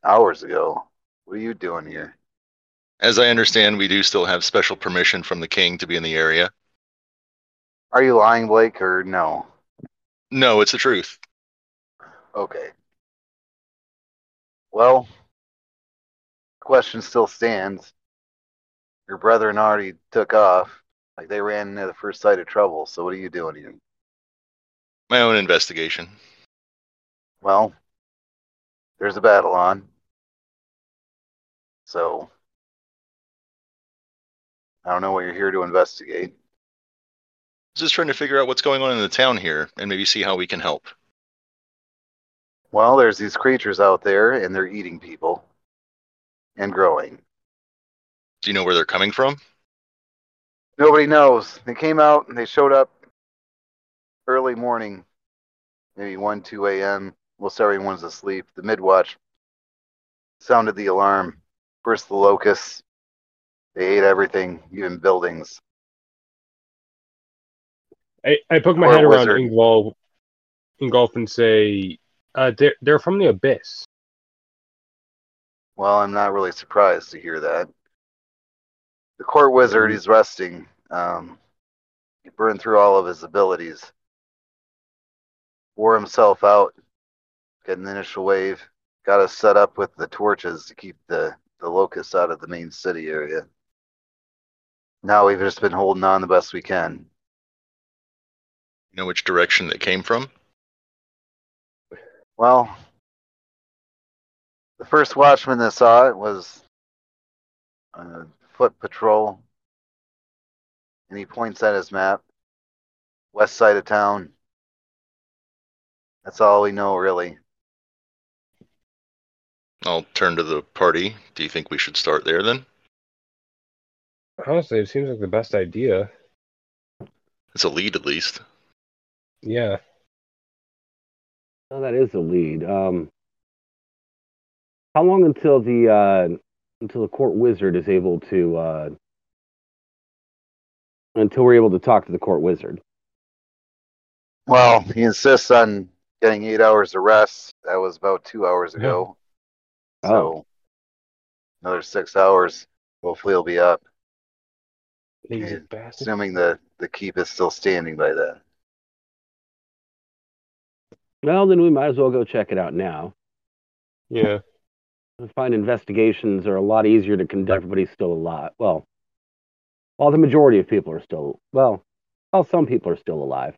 hours ago. What are you doing here? As I understand, we do still have special permission from the king to be in the area. Are you lying, Blake, or no? No, it's the truth. Okay. Well, the question still stands. Your brethren already took off. Like they ran into the first sight of trouble. So what are you doing here? My own investigation. Well, there's a battle on. So I don't know what you're here to investigate. Just trying to figure out what's going on in the town here and maybe see how we can help. Well, there's these creatures out there and they're eating people and growing. Do you know where they're coming from? Nobody knows. They came out and they showed up early morning, maybe 1, 2 a.m. Most everyone's asleep. The midwatch sounded the alarm. First the locusts. They ate everything, even buildings. I, I poke my Or head around. Ingolf, Ingolf and say, uh, they're, they're from the Abyss. Well, I'm not really surprised to hear that. The court wizard, he's resting. Um, he burned through all of his abilities, wore himself out, got an initial wave, got us set up with the torches to keep the, the locusts out of the main city area. Now we've just been holding on the best we can. You know which direction they came from? Well, the first watchman that saw it was a foot patrol, and he points at his map, west side of town. That's all we know, really. I'll turn to the party. Do you think we should start there then? Honestly, it seems like the best idea. It's a lead at least. Yeah. Oh, that is a lead. Um, how long until the uh, until the court wizard is able to uh, until we're able to talk to the court wizard? Well, he insists on getting eight hours of rest. That was about two hours ago. So Oh, another six hours. Hopefully, he'll be up. Lazy Yeah. bastard. Assuming the the keep is still standing by then. well, then we might as well go check it out now. Yeah. I find investigations are a lot easier to conduct. Everybody's still alive. Well, well, the majority of people are still well. Well, some people are still alive.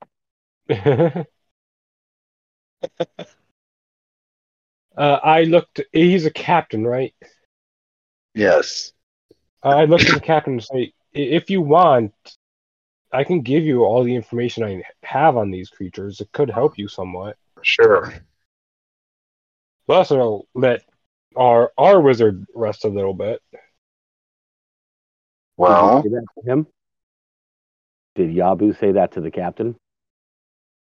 uh, I looked. He's a captain, right? Yes. Uh, I looked at the captain and say, "I- if you want, I can give you all the information I have on these creatures. It could help you somewhat. Sure. Plus, it'll let our our wizard rest a little bit. Well, Did you say that to him? Did Yabu say that to the captain?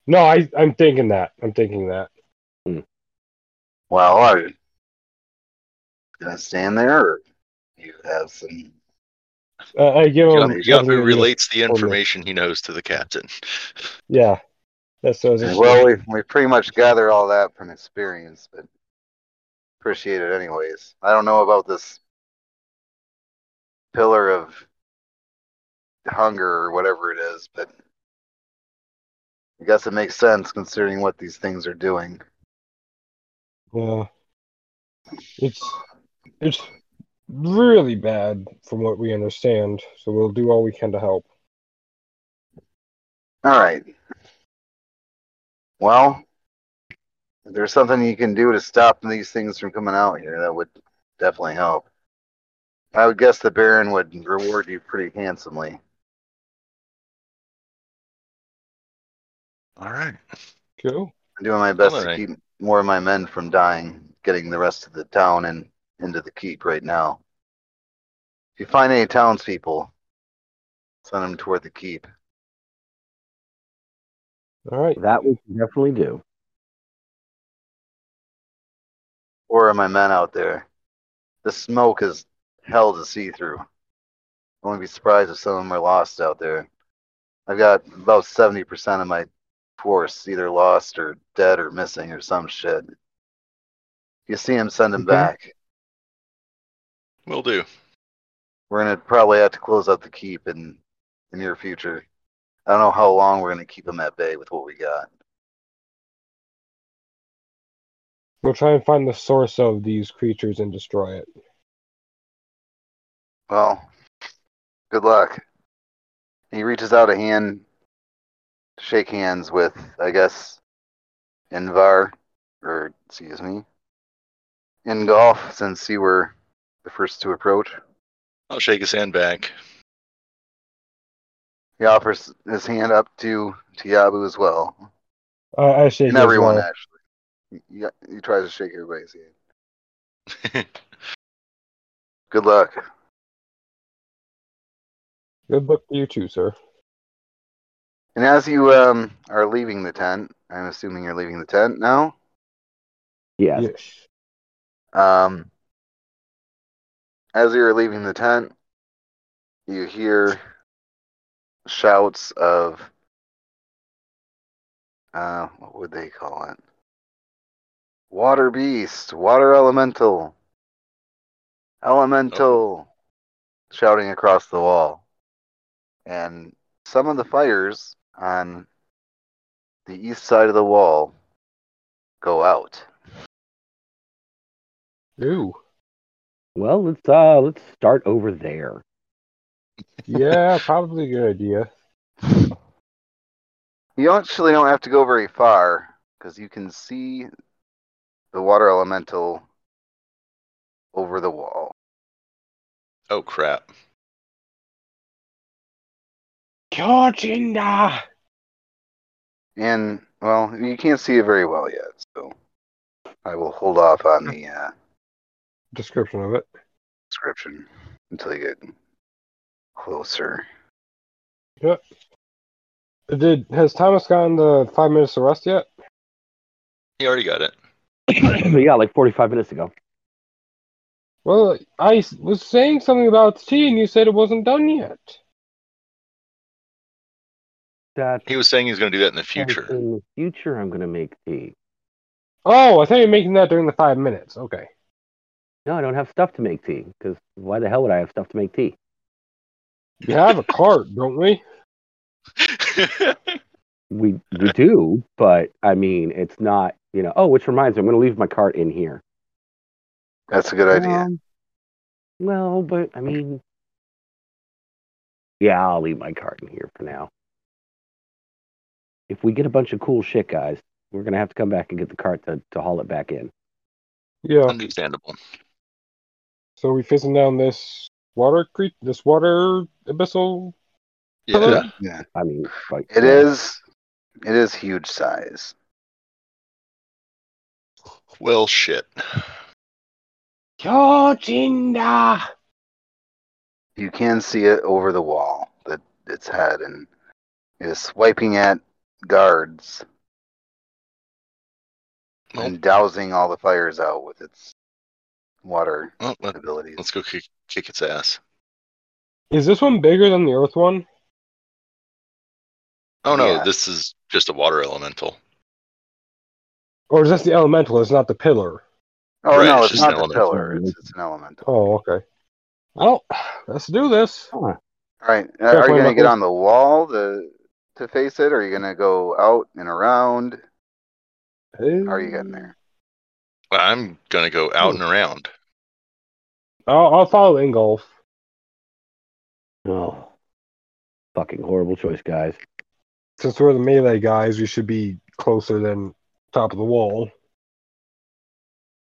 No, I I'm thinking that. I'm thinking that. Hmm. well, are you gonna stand there, or you have some? Uh, I give him. Yabu something to- relates the information he knows to the captain. Yeah, that's what I was just Well, we we pretty much gather all that from experience, but appreciate it anyways. I don't know about this pillar of hunger or whatever it is, but I guess it makes sense considering what these things are doing. Yeah. It's it's really bad from what we understand, so we'll do all we can to help. All right. Well, if there's something you can do to stop these things from coming out here, that would definitely help. I would guess the Baron would reward you pretty handsomely. All right. Cool. I'm doing my best to keep more of my men from dying, getting the rest of the town and into the keep right now. If you find any townspeople, send them toward the keep. All right. That we can definitely do. Or are my men out there? The smoke is hell to see through. I wouldn't be surprised if some of them are lost out there. I've got about 70% of my force either lost or dead or missing or some shit. If you see them, send them Okay. back. Will do. We're gonna probably have to close out the keep in the near future. I don't know how long we're gonna keep them at bay with what we got. We'll try and find the source of these creatures and destroy it. Well, good luck. He reaches out a hand, to shake hands with, I guess, Invar, or excuse me, Ingolf, since you were the first to approach. I'll shake his hand back. He offers his hand up to Tiabu as well, Uh, I shake and everyone well. actually. He, he- he tries to shake everybody's hand. Good luck. Good luck to you too, sir. And as you um are leaving the tent, I'm assuming you're leaving the tent now. Yes. Yes. Um, as you're leaving the tent, you hear shouts of uh, what would they call it? Water beast, water elemental, elemental, shouting across the wall, and some of the fires on the east side of the wall go out. Ooh. Well, let's uh let's start over there. Yeah, probably a good idea. You actually don't have to go very far because you can see the water elemental over the wall. Oh crap. Georginda! And, well, you can't see it very well yet, so I will hold off on the uh, Description of it. description until you get closer. Yep. Did has Thomas gotten the five minutes of rest yet? He already got it. yeah, like 45 minutes ago. Well, I was saying something about tea, and you said it wasn't done yet. That He was saying he's going to do that in the future. In the future, I'm going to make tea. Oh, I thought you were making that during the five minutes. Okay. No, I don't have stuff to make tea. Because why the hell would I have stuff to make tea? We have a cart, don't we? We we do, but I mean, it's not. You know. Oh, which reminds me, I'm going to leave my cart in here. That's a good idea. Um, well, but I mean, yeah, I'll leave my cart in here for now. if we get a bunch of cool shit, guys, we're gonna have to come back and get the cart to, to haul it back in. Yeah. Understandable. So we facing down this water creek, this water abyssal. Yeah. Yeah. I mean, like It uh, is. It is huge size. Well, shit. Yojinda! You can see it over the wall that its head and is swiping at guards and dousing all the fires out with its water well, let, abilities. let's go kick, kick its ass. Is this one bigger than the Earth one? Oh no, Yeah. this is just a water elemental. Or is this the elemental? It's not the pillar. Oh Right, no, it's it's not an the element. pillar. It's, it's an elemental. Oh, okay. Well, let's do this. Huh. All right. uh, Are you gonna get on the wall to to face it? Or are you gonna go out and around? How are you getting there? I'm gonna go out and around. I'll, I'll follow Ingolf. Oh, fucking horrible choice, guys. Since we're the melee guys, we should be closer than top of the wall.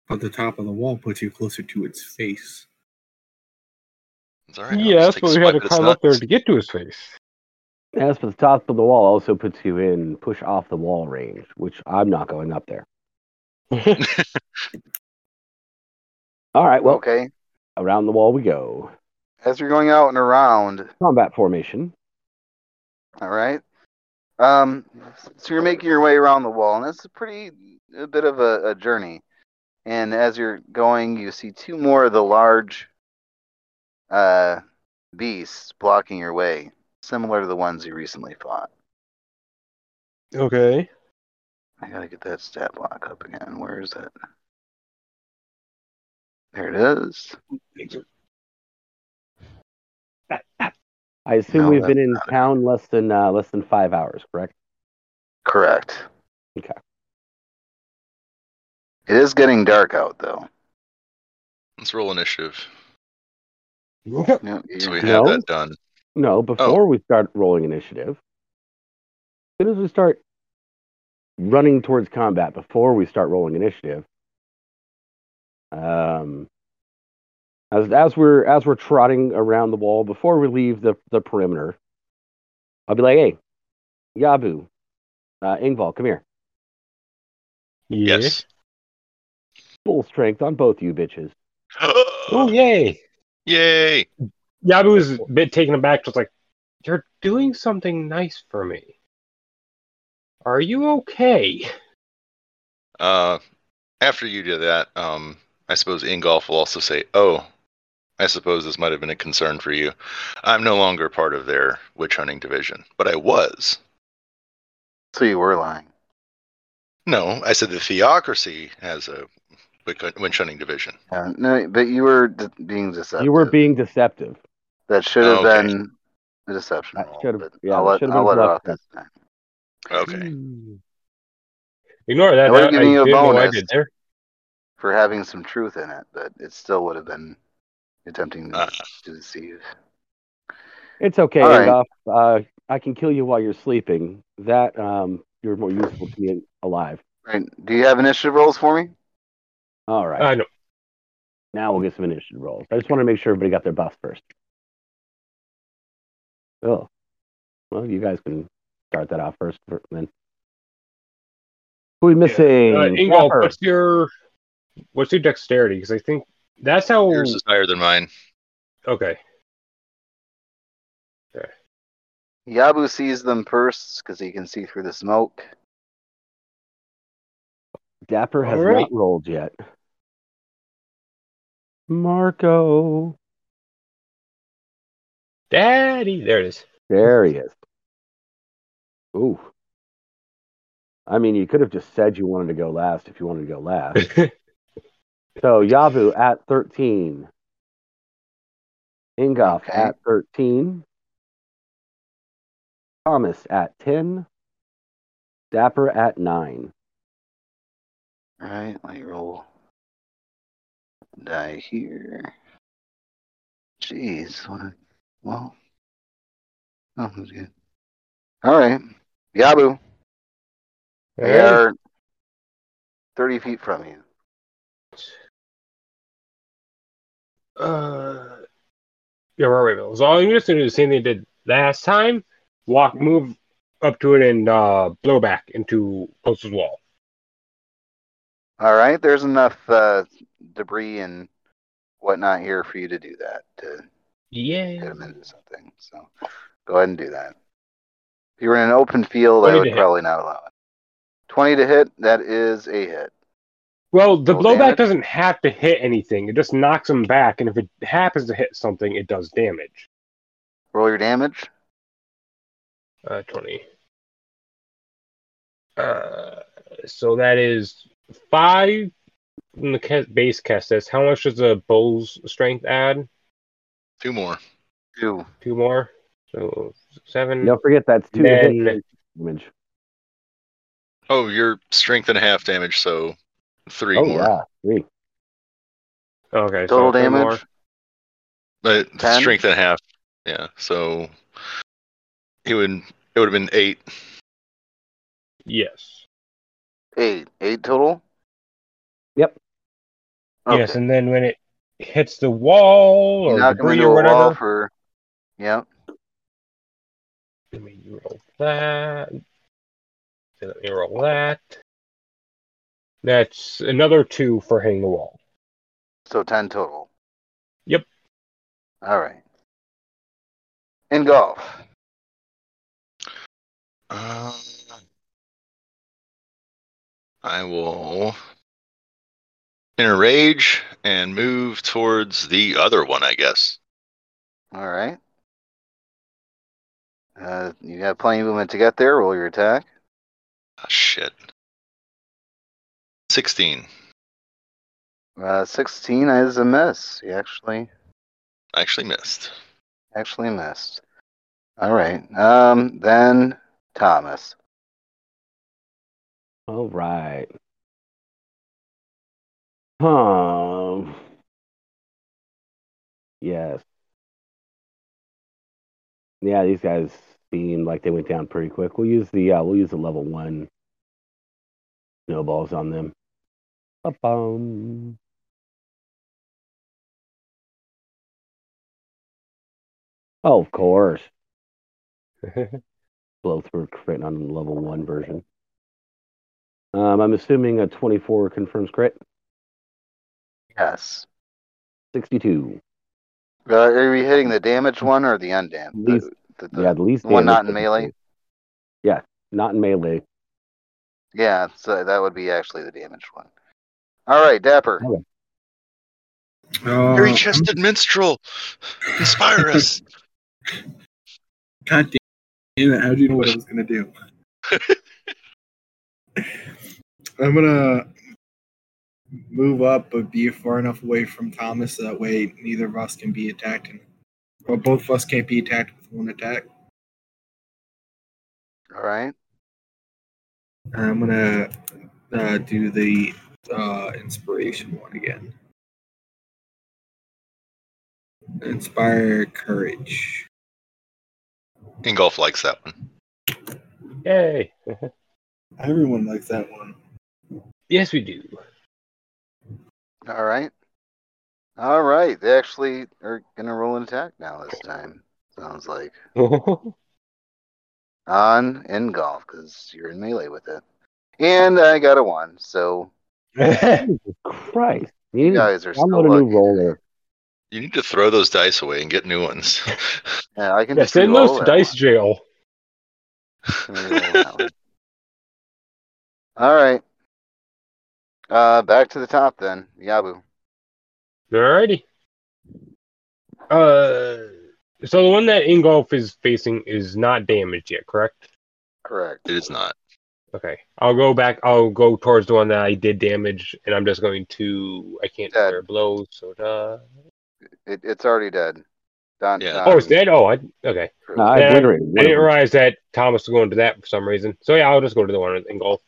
But the top of the wall puts you closer to its face. It's all right. Yes, but we had to at its climb up there to get to his face. As for the top of the wall, also puts you in push off the wall range, which I'm not going up there. All right, well, okay. around the wall we go. As you're going out and around, Combat formation. all right. Um, so you're making your way around the wall, and it's a pretty a bit of a, a journey. And as you're going, you see two more of the large uh, beasts blocking your way, similar to the ones you recently fought. okay. I gotta get that stat block up again. Where is it? There it is. I assume No, we've been in not it. town less than uh, less than five hours, correct? Correct. Okay. It is getting dark out, though. Let's roll initiative. You- So you- we No. have that done. No, before we start rolling initiative, as soon as we start running towards combat, before we start rolling initiative, um, as as we're as we're trotting around the wall before we leave the the perimeter, I'll be like, "Hey, Yabu, uh, Ingval, come here. Yes. Full strength on both you bitches." Oh, yay. Yay! Yabu was a bit taken aback, just like, You're doing something nice for me. Are you okay? Uh, after you do that, um, I suppose Ingolf will also say, "Oh, I suppose this might have been a concern for you. I'm no longer part of their witch hunting division, but I was." So you were lying. No, I said the theocracy has a witch witch hunting division. Uh, no, but you were de- being deceptive. You were being deceptive. That should have Okay. been a deception That should've- yeah, I'll that let, should've I'll been let it off this time. Okay. Hmm. Ignore that. I would've I, given I you a did know I bonus. did there. For having some truth in it, but it still would have been attempting Uh. to deceive. It's okay, All right. Ingolf. Uh, I can kill you while you're sleeping. That um, you're more useful to me alive. Right. Do you have initiative rolls for me? All right. I know. Now we'll get some initiative rolls. I just want to make sure everybody got their buffs first. Oh, well, you guys can start that off first, fir- then. Who are we missing? Uh, Ingolf, what's your what's your dexterity? Because I think that's how. Yours is higher than mine. Okay. Okay. Yabu sees them first because he can see through the smoke. Dapper has All right. not rolled yet. Marco. Daddy, there it is. There he is. Ooh. I mean, you could have just said you wanted to go last if you wanted to go last. So Yabu at 13. Ingolf Okay. at 13. Thomas at 10. Dapper at 9. All right, let me roll. Die here. Jeez, what well. Oh, was good. All right, Yabu. They are 30 feet from you. Uh, yeah, right, right. So all I'm just gonna do the same thing I did last time. Walk, move up to it, and uh, blow back into Post's wall. All right, there's enough uh, debris and whatnot here for you to do that to Yeah. get them into something. So go ahead and do that. If you were in an open field, I would to hit. probably not allow it. 20 to hit, that is a hit. Well, the Roll blowback damage? doesn't have to hit anything. It just knocks them back, and if it happens to hit something, it does damage. Roll your damage. Uh, twenty. Uh, so that is five in the ca- base cast. That's how much does the bull's strength add? Two more. Two. Two more. So seven. Don't forget that's two Then- damage. Oh, you're strength and a half damage, so three Oh more. yeah, three. Okay. Total three more. damage. Uh, but 10? strength and a half. Yeah. So he would it would have been eight. Yes. Eight. Eight total? Yep. Yes, and then when it hits the wall or knock debris or a wall whatever, for. Yep. Let me roll that. Let me roll that. That's another two for hitting the wall. So 10 total. Yep. All right. Ingolf. Uh, I will in a rage and move towards the other one, I guess. All right. Uh, you got plenty of movement to get there. Roll your attack. Ah, shit. Sixteen. Uh, 16 is a miss. You actually actually missed. actually missed. All right. Um, then Thomas. All right. Um. Yes. Yeah, these guys seem like they went down pretty quick. We'll use the uh, we'll use the level one snowballs on them. Ba-bum. Oh, of course. Blow through crit on the level one version. Um, I'm assuming a 24 confirms crit. Yes. 62. Uh, are you hitting the damaged one or the undamaged? Least- The, the, the- yeah, the least one not in would be- melee? Yeah, not in melee. Yeah, so that would be actually the damaged one. All right, Dapper. Okay. Uh, Hairy chested minstrel! Inspire us! God damn it! How do you know what I was gonna do? I'm gonna move up, but be far enough away from Thomas so that way neither of us can be attacked, and or both of us can't be attacked with one attack. All right. I'm gonna uh, do the uh, inspiration one again. Inspire courage. Ingolf likes that one. Yay! Everyone likes that one. Yes, we do. All right. All right. They actually are gonna roll an attack now this time. Sounds like on Ingolf because you're in melee with it. And I got a one, so Jesus Christ. You you guys are still download a new lucky. roller. You need to throw those dice away and get new ones. Yeah, I can yeah, just send those to dice one. jail. Let me re-roll that one. All right. Uh, back to the top then, Yabu. Alrighty. Uh, so the one that Ingolf is facing is not damaged yet, correct? Correct. It is not. Okay, I'll go back. I'll go towards the one that I did damage, and I'm just going to. I can't dead. blow, so da. it, it's already dead. Don, yeah. Don. Oh, it's dead. Oh, I okay. No, I, I, didn't realize that Thomas was going to that for some reason. So yeah, I'll just go to the one with Ingolf.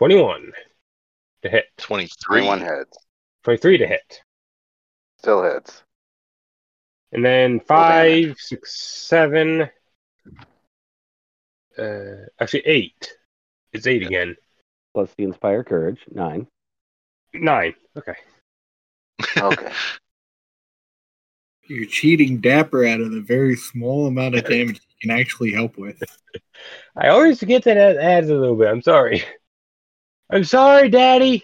21 to hit. 23. 21 hits. 23 to hit. Still hits. And then five, six, seven. Uh, actually, eight. It's eight again. Plus the Inspire Courage, nine. Nine. Okay. Okay. You're cheating Dapper out of the very small amount of damage you can actually help with. I always forget that adds a little bit. I'm sorry. I'm sorry, Daddy.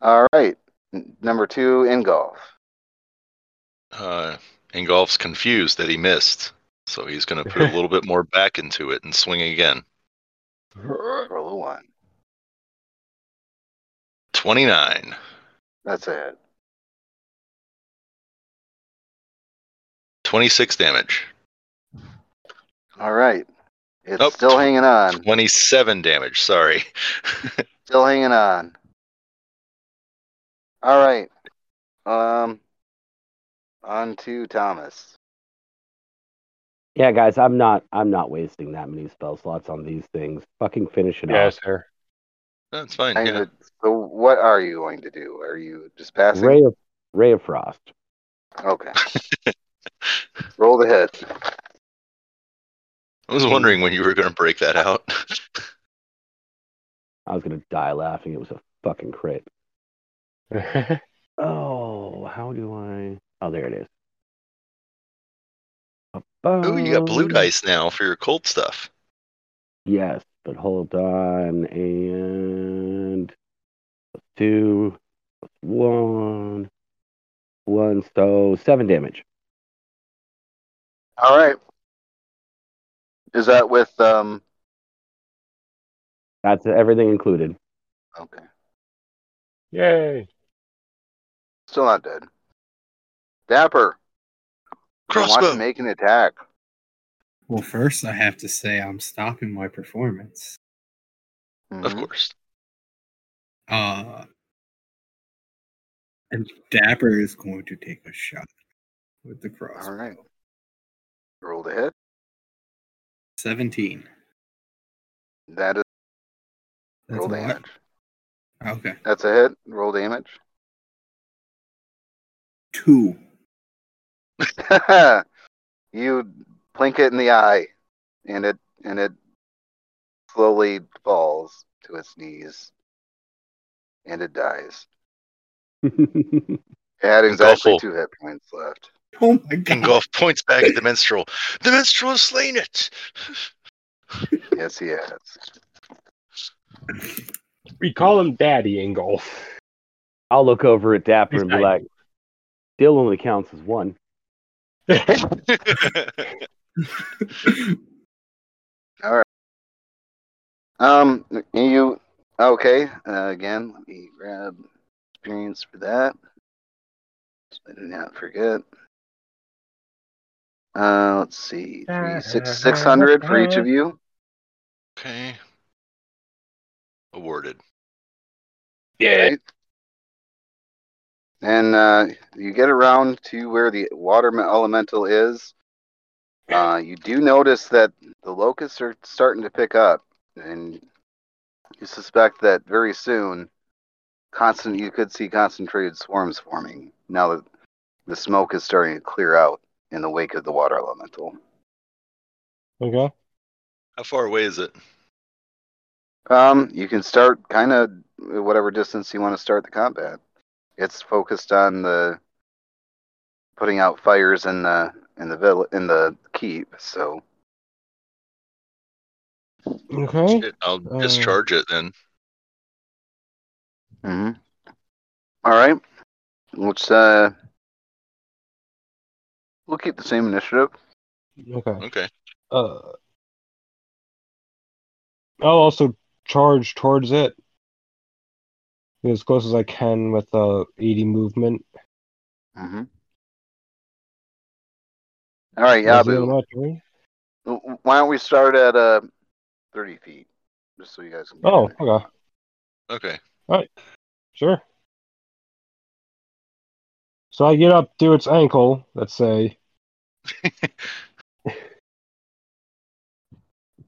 All right. Number two, Ingolf. Uh, Ingolf's confused that he missed, so he's going to put a little bit more back into it and swing again. Roll a one. 29. That's it. 26 damage. All right. It's Oh, still hanging on. 27 damage, sorry. Still hanging on. All right. Um. On to Thomas. Yeah, guys, I'm not I'm not wasting that many spell slots on these things. Fucking finish it Yeah, off. sir. That's fine. Yeah. of- So, what are you going to do? Are you just passing? Ray of Ray of Frost. Okay. Roll the hit. I was wondering when you were going to break that out. I was gonna die laughing. It was a fucking crit. Oh, how do I? Oh, there it is. Oh, you got blue dice now for your cold stuff. Yes, but hold on. And plus two, plus one, one. So seven damage. All right. Is that with um? That's everything included. Okay. Yay. Still not dead. Dapper. I want Crossbow. to make an attack. Well, first I have to say I'm stopping my performance. Of Mhm. course. Uh, and Dapper is going to take a shot with the cross. All right. Roll the hit. 17. That is That's roll a what? damage. Okay. That's a hit. Roll damage. Two. you blink it in the eye, and it and it slowly falls to its knees, and it dies. It had exactly two hit points left. Oh my god. Ingolf points back at the minstrel. The minstrel has slain it. Yes, he has. We call him Daddy Ingolf. I'll look over at Dapper He's and be nice. like, "Still only counts as one." All right. Um, you okay? Uh, again, let me grab experience for that. So I do not forget. Uh, let's see, six hundred for each of you. okay. Awarded. yeah. Right? And uh, you get around to where the water elemental is. Uh, you do notice that the locusts are starting to pick up, and you suspect that very soon, constant you could see concentrated swarms forming. Now that the smoke is starting to clear out in the wake of the water elemental. Okay. How far away is it? Um, you can start kind of whatever distance you want to start the combat. It's focused on the putting out fires in the in the vill- in the keep. So Okay. Shit, I'll Uh, discharge it then. mhm. all right, let's uh, we'll keep the same initiative. Okay. Okay. Uh, I'll also charge towards it as close as I can with uh 80 movement. hmm All right, That's the end of Yabu. my turn. w- Why don't we start at uh thirty feet, just so you guys can. Oh, in there. okay. Okay. Sure. So I get up to its ankle, let's say.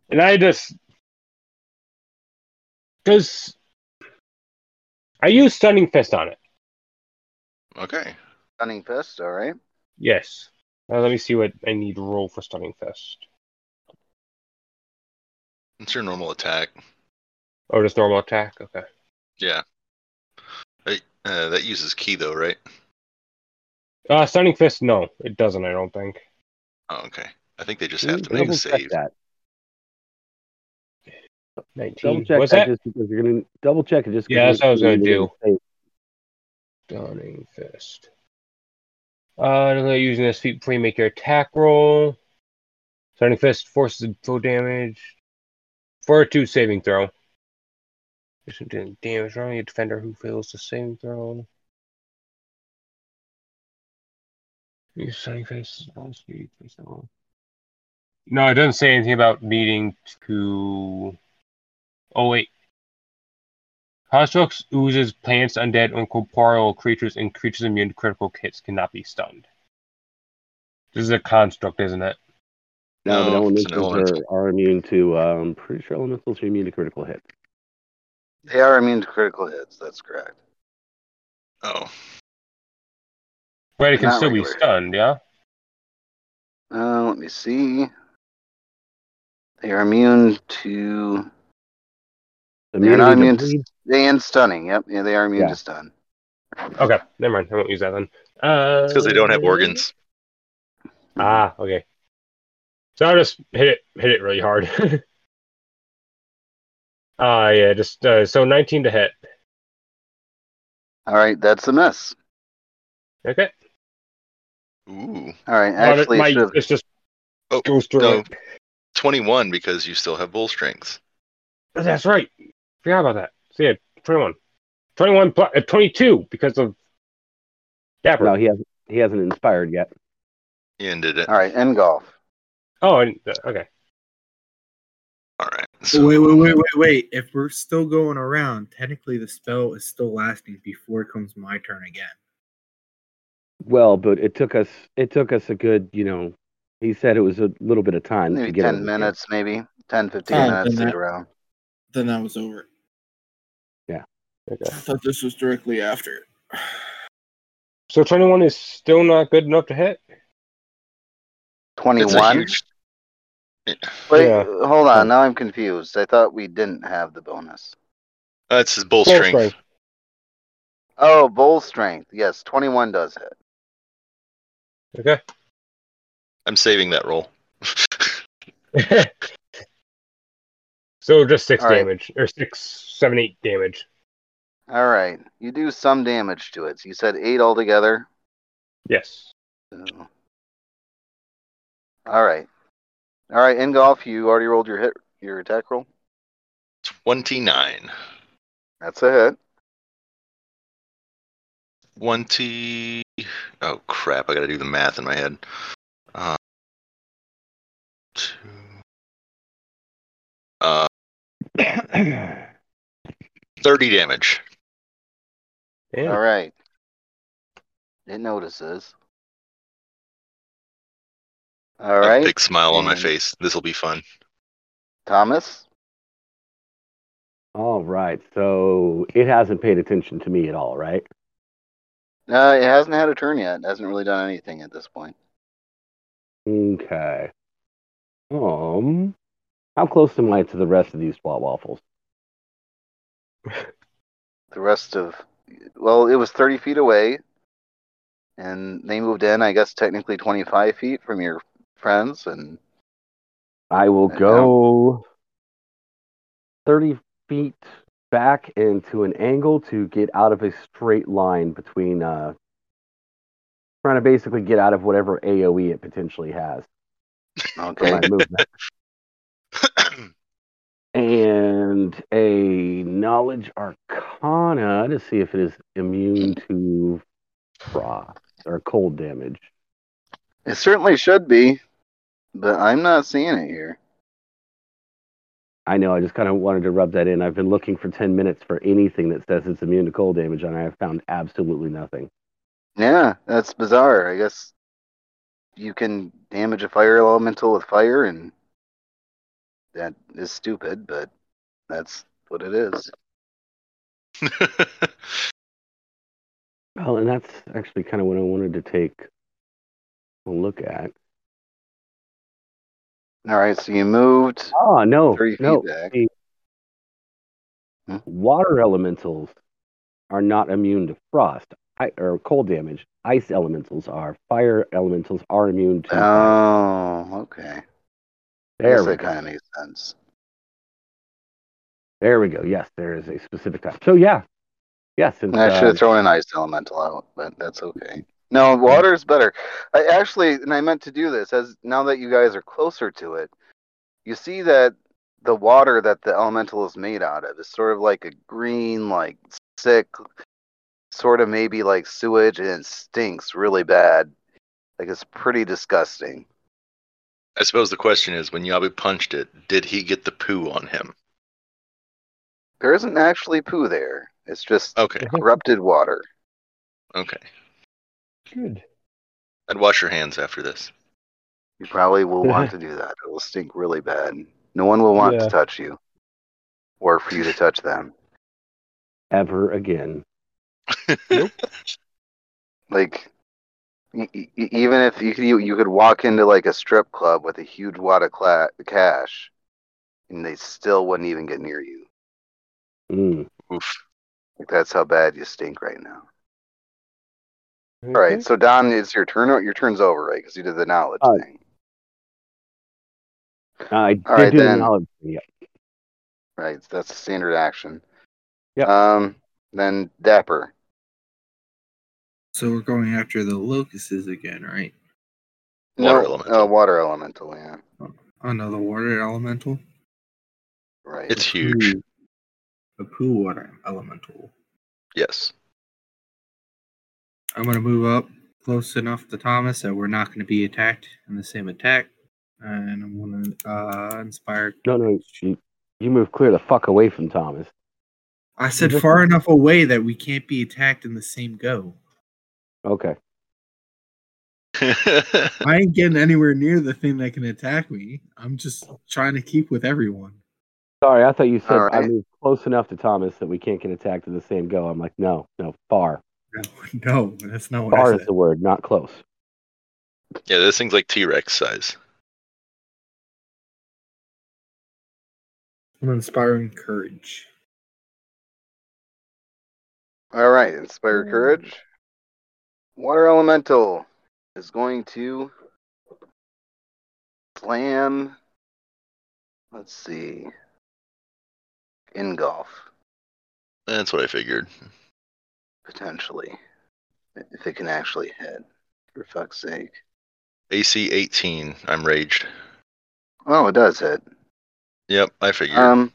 And I just. Because. I use Stunning Fist on it. Okay. Stunning fist. All right. Yes. Uh, let me see what I need to roll for Stunning Fist. It's your normal attack. Oh, just normal attack? Okay. Yeah. Hey, uh, that uses ki though, right? Uh, Stunning Fist, no, it doesn't, I don't think. Oh, okay. I think they just have to Double make a check save. that. 19. Double check What's that, that? just because you're gonna double check it just 'cause Yeah, that's what I was gonna you're save. Stunning Fist. Uh, I'm gonna using this feat before you make your attack roll. Stunning Fist forces full damage. For a two saving throw. This Isn't doing damage on a defender who fails the saving throw. Use Stunning Fist. No, it doesn't say anything about needing to. Oh wait. Constructs, oozes, plants, undead, and corporeal creatures and creatures immune to critical hits cannot be stunned. This is a construct, isn't it? No, but No, it's elementals elemental. are, are immune to. I'm um, pretty sure elementals are immune to critical hits. They are immune to critical hits. That's correct. Oh, But it can Not still be stunned, yeah? Uh, let me see. They are immune to They're not immune to to bleed. and stunning. Yep, yeah, they are immune Yeah. to stun. Okay, never mind. I won't use that then. Uh, it's because they don't have organs. Ah, okay. So I'll just hit it, hit it really hard. Ah, yeah, just uh, so 19 to hit. All right, that's a miss. Okay. Ooh, All right, Well, actually, my, should have it's just Oh, goes through no. it. 21 because you still have bull strength. That's right. Forgot about that. So yeah, 21. 21 plus, uh, 22 because of Dapper. No, he hasn't. He hasn't inspired yet. He ended it. all right, Ingolf. Oh, and, uh, okay. All right. So, Wait, wait, wait, wait, wait. If we're still going around, technically the spell is still lasting before it comes my turn again. Well, but it took us. It took us a good. You know, he said it was a little bit of time to get 10 over minutes, maybe 10, 15 Oh, minutes then to that- get around. Then that was over. okay. I thought this was directly after. So 21 is still not good enough to hit? 21. huge. Wait, Yeah. hold on. Now I'm confused. I thought we didn't have the bonus. That's his bull Full strength. Oh, bull strength. Yes, 21 does hit. Okay. I'm saving that roll. so just six All right. damage, or six, seven, eight damage. All right, you do some damage to it. So you said eight altogether. Yes. So- All right, all right. Ingolf, you already rolled your hit, your attack roll. 29. That's a hit. 20. Oh, crap. I got to do the math in my head. Uh, two. Uh, 30 damage. Damn. All right. It notices. All A right, big smile on my face. This will be fun. Thomas. All right. So it hasn't paid attention to me at all, right? Uh, it hasn't had a turn yet. It hasn't really done anything at this point. Okay. Um, how close am I to the rest of these swat waffles? The rest of, well, it was 30 feet away, and they moved in. I guess technically 25 feet from your friends, and I will go 30 feet back into an angle to get out of a straight line between, uh, trying to basically get out of whatever AoE it potentially has okay. and a knowledge arcana to see if it is immune to frost or cold damage. It certainly should be, but I'm not seeing it here. I know, I just kind of wanted to rub that in. I've been looking for 10 minutes for anything that says it's immune to cold damage, and I have found absolutely nothing. Yeah, that's bizarre. I guess you can damage a fire elemental with fire, and that is stupid, but that's what it is. Well, and that's actually kind of what I wanted to take we'll look at. All right, so you moved. Oh no, no. Hmm? Water elementals are not immune to frost I, or cold damage. Ice elementals are. Fire elementals are immune to. Oh, okay. There that go. kind of makes sense. There we go. Yes, there is a specific type. So yeah, yes. Since, I should uh, have thrown an ice elemental out, but that's okay. No, water is better. I actually, and I meant to do this as now that you guys are closer to it. You see that the water that the elemental is made out of is sort of like a green, like sick, sort of maybe like sewage, and it stinks really bad. Like it's pretty disgusting. I suppose the question is, when Yabu punched it, did he get the poo on him? There isn't actually poo there. It's just Okay, mm-hmm. corrupted water. okay. Good. I'd wash your hands after this. You probably will want to do that. It will stink really bad. No one will want Yeah. to touch you, or for you to touch them. ever again. like e- e- even if you could, you, you could walk into like a strip club with a huge wad of cla- cash and they still wouldn't even get near you Mm. Oof. like that's how bad you stink right now all right so don it's your turn your turn's over right because you did the knowledge Uh, thing I did All right, do the then. knowledge. Yeah. right that's a standard action Yeah. um then dapper So we're going after the locusts again, right? Water no, elemental. uh, water elemental yeah Another water elemental. right It's huge. Poo- A poo water elemental. Yes. I'm gonna move up close enough to Thomas that we're not gonna be attacked in the same attack. And I'm gonna uh inspire No, no, you, you move clear the fuck away from Thomas. I said far enough away that we can't be attacked in the same go. Okay. I ain't getting anywhere near the thing that can attack me. I'm just trying to keep with everyone. Sorry, I thought you said All I right. moved close enough to Thomas that we can't get attacked in the same go. I'm like, no, no, far. No, no, that's not what I Far said. is the word, not close. yeah, this thing's like T Rex size. I'm inspiring courage. All right, inspire mm. courage. Water elemental is going to slam. Let's see. Ingolf That's what I figured. Potentially, if it can actually hit. For fuck's sake! AC 18. I'm raged. Oh, it does hit. Yep, I figured. Um.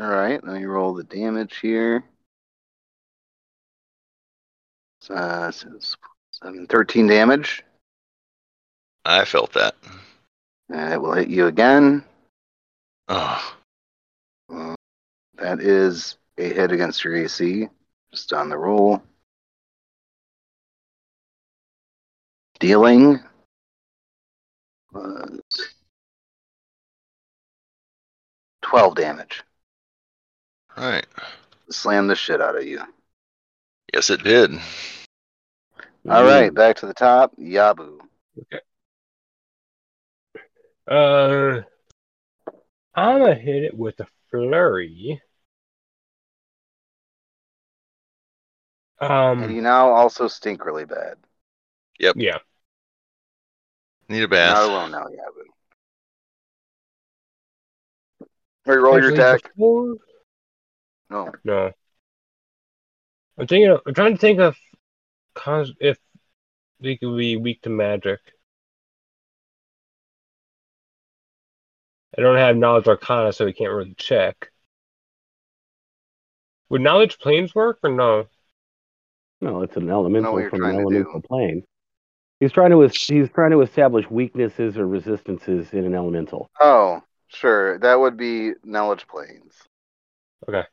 All right, let me roll the damage here. Uh, so it's seven, 13 damage, I felt that. and it will hit you again. Oh, Uh, that is a hit against your AC. Just on the roll. Dealing was 12 damage. all right. Slam the shit out of you. Yes, it did. All Mm. right, back to the top. Yabu. Okay. Uh, I'm gonna hit it with a flurry. And Um, you now also stink really bad. Yep. Yeah. Need a You're bath. not alone now, Yabu. All right, roll your Actually, attack. before- No. No. I'm thinking. Of, I'm trying to think of cons if they could be weak to magic. I don't have knowledge arcana, so we can't really check. Would knowledge planes work or no? No, it's an elemental from an elemental plane. He's trying to he's trying to establish weaknesses or resistances in an elemental. Oh, sure. That would be knowledge planes. Okay.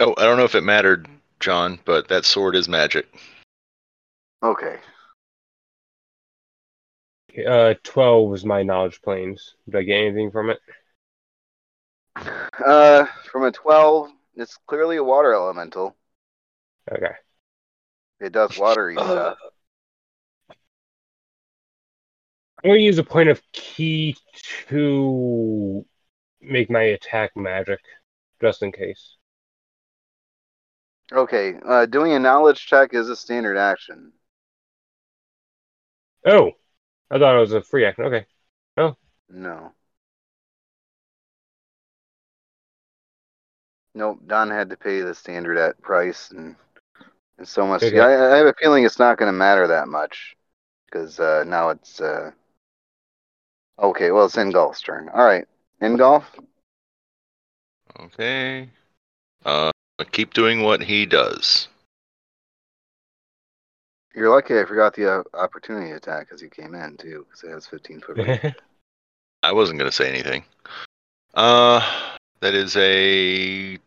Oh, I don't know if it mattered, John, but that sword is magic. Okay. Uh, twelve was my knowledge planes. Did I get anything from it? Uh, from a 12, it's clearly a water elemental. Okay. It does watery Uh, stuff. I'm gonna use a point of ki to make my attack magic, just in case. Okay, uh, doing a knowledge check is a standard action. Oh, I thought it was a free action. Okay. Oh. No. Nope, Don had to pay the standard at price, and, and so much. Okay. Yeah, I, I have a feeling it's not going to matter that much because uh, now it's. Uh... Okay, well, it's Ingolf's turn. All right, Ingolf. Okay. Uh, keep doing what he does. You're lucky I forgot the uh, opportunity attack as you came in too, because it has 15 foot range. I wasn't gonna say anything. Uh, that is a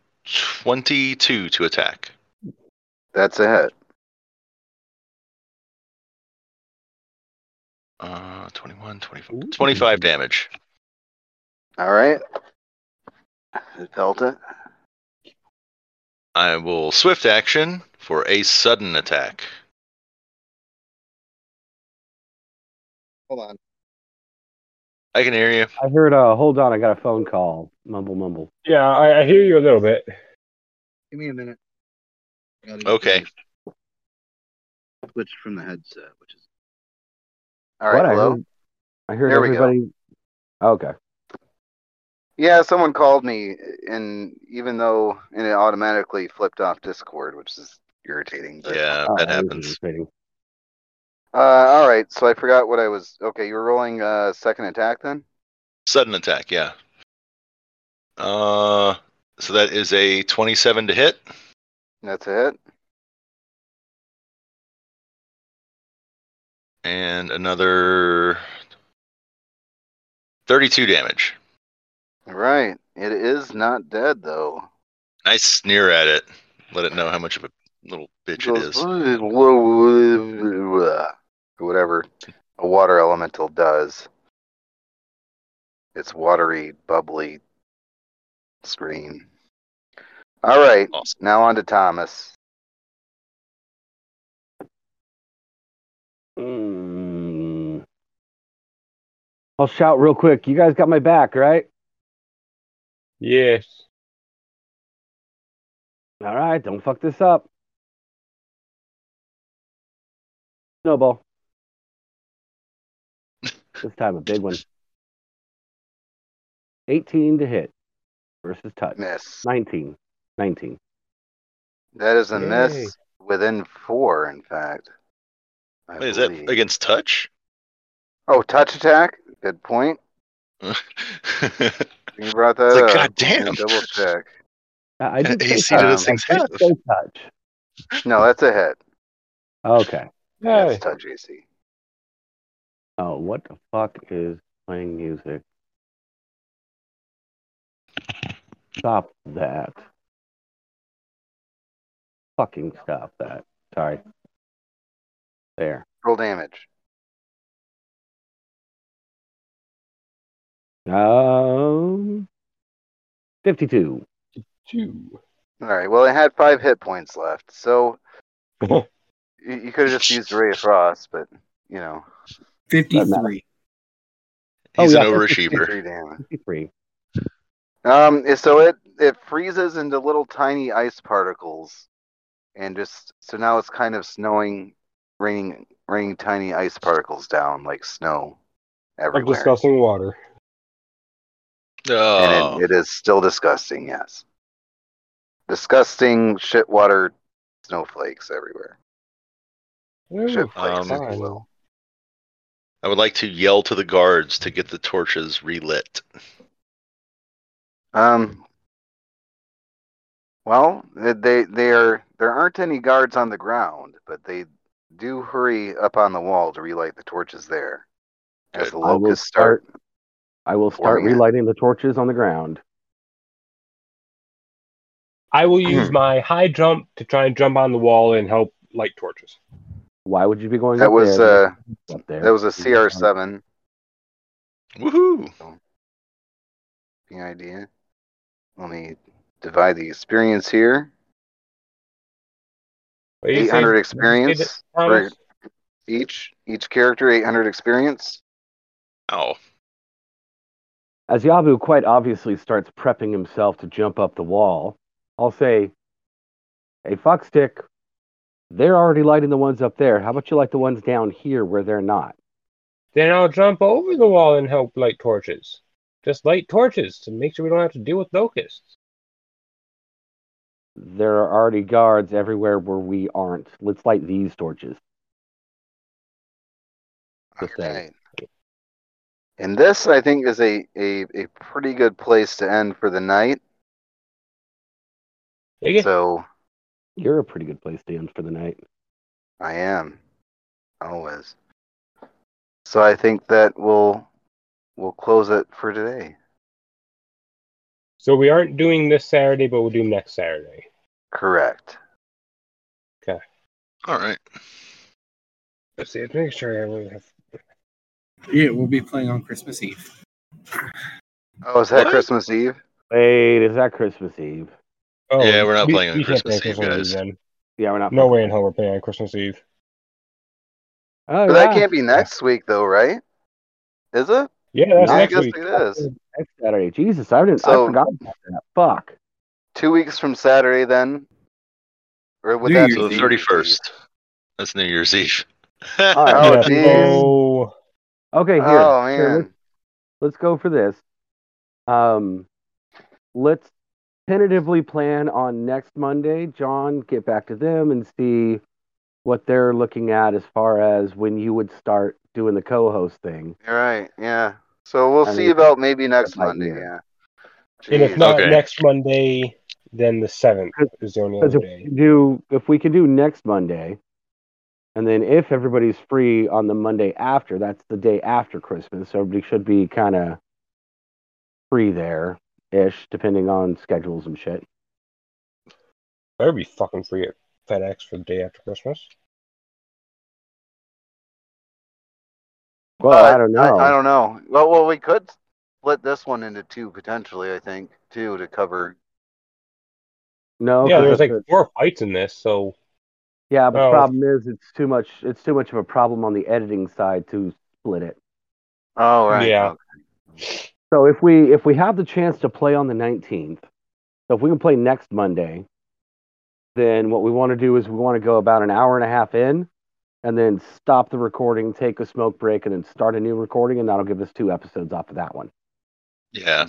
twenty-two to attack. That's a hit. Uh, 21, 25, Ooh. 25 damage. All right. It felt it. I will swift action for a sudden attack. Hold on. I can hear you. I heard. Uh, hold on, I got a phone call. Mumble, mumble. yeah, I, I hear you a little bit. Give me a minute. Okay. Switch from the headset, which is. All right. what? I heard. I heard There we go. everybody. Okay. Yeah, someone called me, and even though and it automatically flipped off Discord, which is irritating. But, Yeah, Oh, that was happens. Uh, all right. So I forgot what I was. Okay, you were rolling uh second attack then. Sudden attack, yeah. Uh, so that is a 27 to hit. That's it. and another 32 damage. All right. It is not dead though. Nice sneer at it. Let it know how much of a little bitch it is. Whatever a water elemental does. It's watery, bubbly scream. All right. Awesome. Now on to Thomas. Mm. I'll shout real quick. You guys got my back, right? Yes. All right, don't fuck this up. Snowball. this time a big one. 18 to hit versus touch. Miss. 19. 19. That is a Yay. miss within four, in fact. I Wait, is that against touch? Oh, touch attack. Good point. You brought that like, up. God damn. Double check. I, I did say AC touch. to this I thing's did hit. say touch. No, that's a hit. Okay. Hey. That's touch AC. Oh, what the fuck is playing music? Stop that. Fucking stop that. Sorry. There. Roll damage. Um, 52. Two. All right. Well, it had five hit points left, so you, you could have just used Ray of Frost, but you know, 53. He's Oh, an yeah, overachiever. three damage. 53. Um, so it it freezes into little tiny ice particles, and just so now it's kind of snowing, raining, raining tiny ice particles down like snow Of everywhere. disgusting water. Oh, and it, it is still disgusting. Yes, disgusting shit water snowflakes everywhere. Ooh, Shit Um, if will. I would like to yell to the guards to get the torches relit. Um. Well, they they are there aren't any guards on the ground, but they do hurry up on the wall to relight the torches there. As Good. the I will locusts start. I will start Forming it. relighting the torches on the ground. I will Hmm. use my high jump to try and jump on the wall and help light torches. Why would you be going That up was there? uh up there? that was a CR seven. Woohoo! The idea. Let me divide the experience here. What do you Eight say? hundred Did you say experience for each each character. Eight hundred experience. Oh, As Yabu quite obviously starts prepping himself to jump up the wall, I'll say, Hey, Fuckstick, they're already lighting the ones up there. How about you light the ones down here where they're not? Then I'll jump over the wall and help light torches. Just light torches to make sure we don't have to deal with locusts. There are already guards everywhere where we aren't. Let's light these torches. Just. Alright. And this, I think, is a, a, a pretty good place to end for the night. Dig? So You're a pretty good place to end for the night. I am always. So I think that we'll we'll close it for today. So we aren't doing this Saturday, but we'll do next Saturday. Correct. Okay. All right. Let's see. Let's make sure I really have. Yeah, we'll be playing on Christmas Eve. Oh, is that What? Christmas Eve? Wait, is that Christmas Eve? Oh, Yeah, we're not we- playing on we can't Christmas Eve, Christmas guys. then. Yeah, we're not. No way in hell we're playing on Christmas Eve. Oh, But yeah. that can't be oh, next week, though, right? Is it? Yeah, that's I next guess week. it is. Next Saturday. Jesus, I didn't. So- I forgot about that. Fuck. Two weeks from Saturday, then. Or would New that Year's be the thirty first? thirty That's New Year's Eve. All right. Oh, Yeah, geez. so- Okay, here. Oh here, man. let's, let's go for this. Um, let's tentatively plan on next Monday. John, get back to them and see what they're looking at as far as when you would start doing the co-host thing. You're right. Yeah. So we'll I see mean, about maybe next Monday. be it. Yeah. And if not Okay. next Monday, then the seventh is the only Because other if we day. can do if we can do next Monday, and then if everybody's free on the Monday after, that's the day after Christmas. So everybody should be kind of free there ish, depending on schedules and shit. Better be fucking free at FedEx for the day after Christmas. Well, Uh, I don't know. I, I don't know. Well, well, we could split this one into two potentially. I think two to cover. no, yeah, 'cause there's like a- four fights in this, so yeah, but the Oh. problem is it's too much. It's too much of a problem on the editing side to split it. Oh right. Yeah. okay. So if we if we have the chance to play on the 19th, so if we can play next Monday, then what we want to do is we want to go about an hour and a half in and then stop the recording, take a smoke break and then start a new recording and that'll give us two episodes off of that one. Yeah.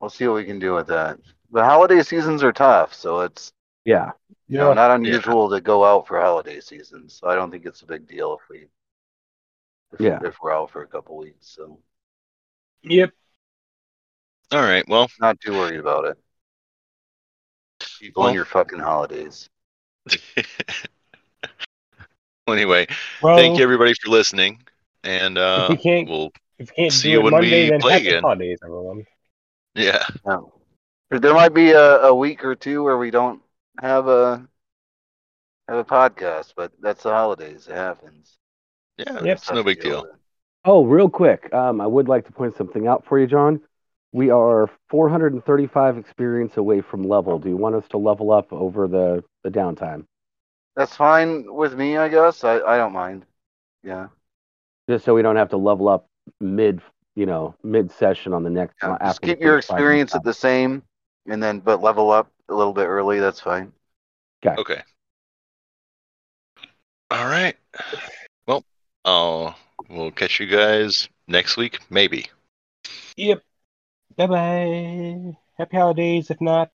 We'll see what we can do with that. The holiday seasons are tough, so it's Yeah. you know not unusual to go out for holiday seasons. So I don't think it's a big deal if we if, Yeah. if we're out for a couple weeks. So Yep. All right. Well, not too worried about it. People Well- and your fucking holidays. well, anyway, Well, thank you everybody for listening, and uh, we can't- we'll if you can't See you when Monday, we then play again. holidays, everyone. yeah. No. There might be a, a week or two where we don't have a have a podcast, but that's the holidays. It happens. Yeah, Yep. it's no big deal. Oh, real quick, um, I would like to point something out for you, John. We are 435 experience away from level. Do you want us to level up over the, the downtime? That's fine with me, I guess. I, I don't mind. Yeah. Just so we don't have to level up mid, you know, mid session on the next. yeah. uh, Just keep your experience at the same, and then but level up a little bit early. That's fine. Okay. Okay. All right. Well, uh, we'll catch you guys next week, maybe. Yep. Bye bye. Happy holidays, if not.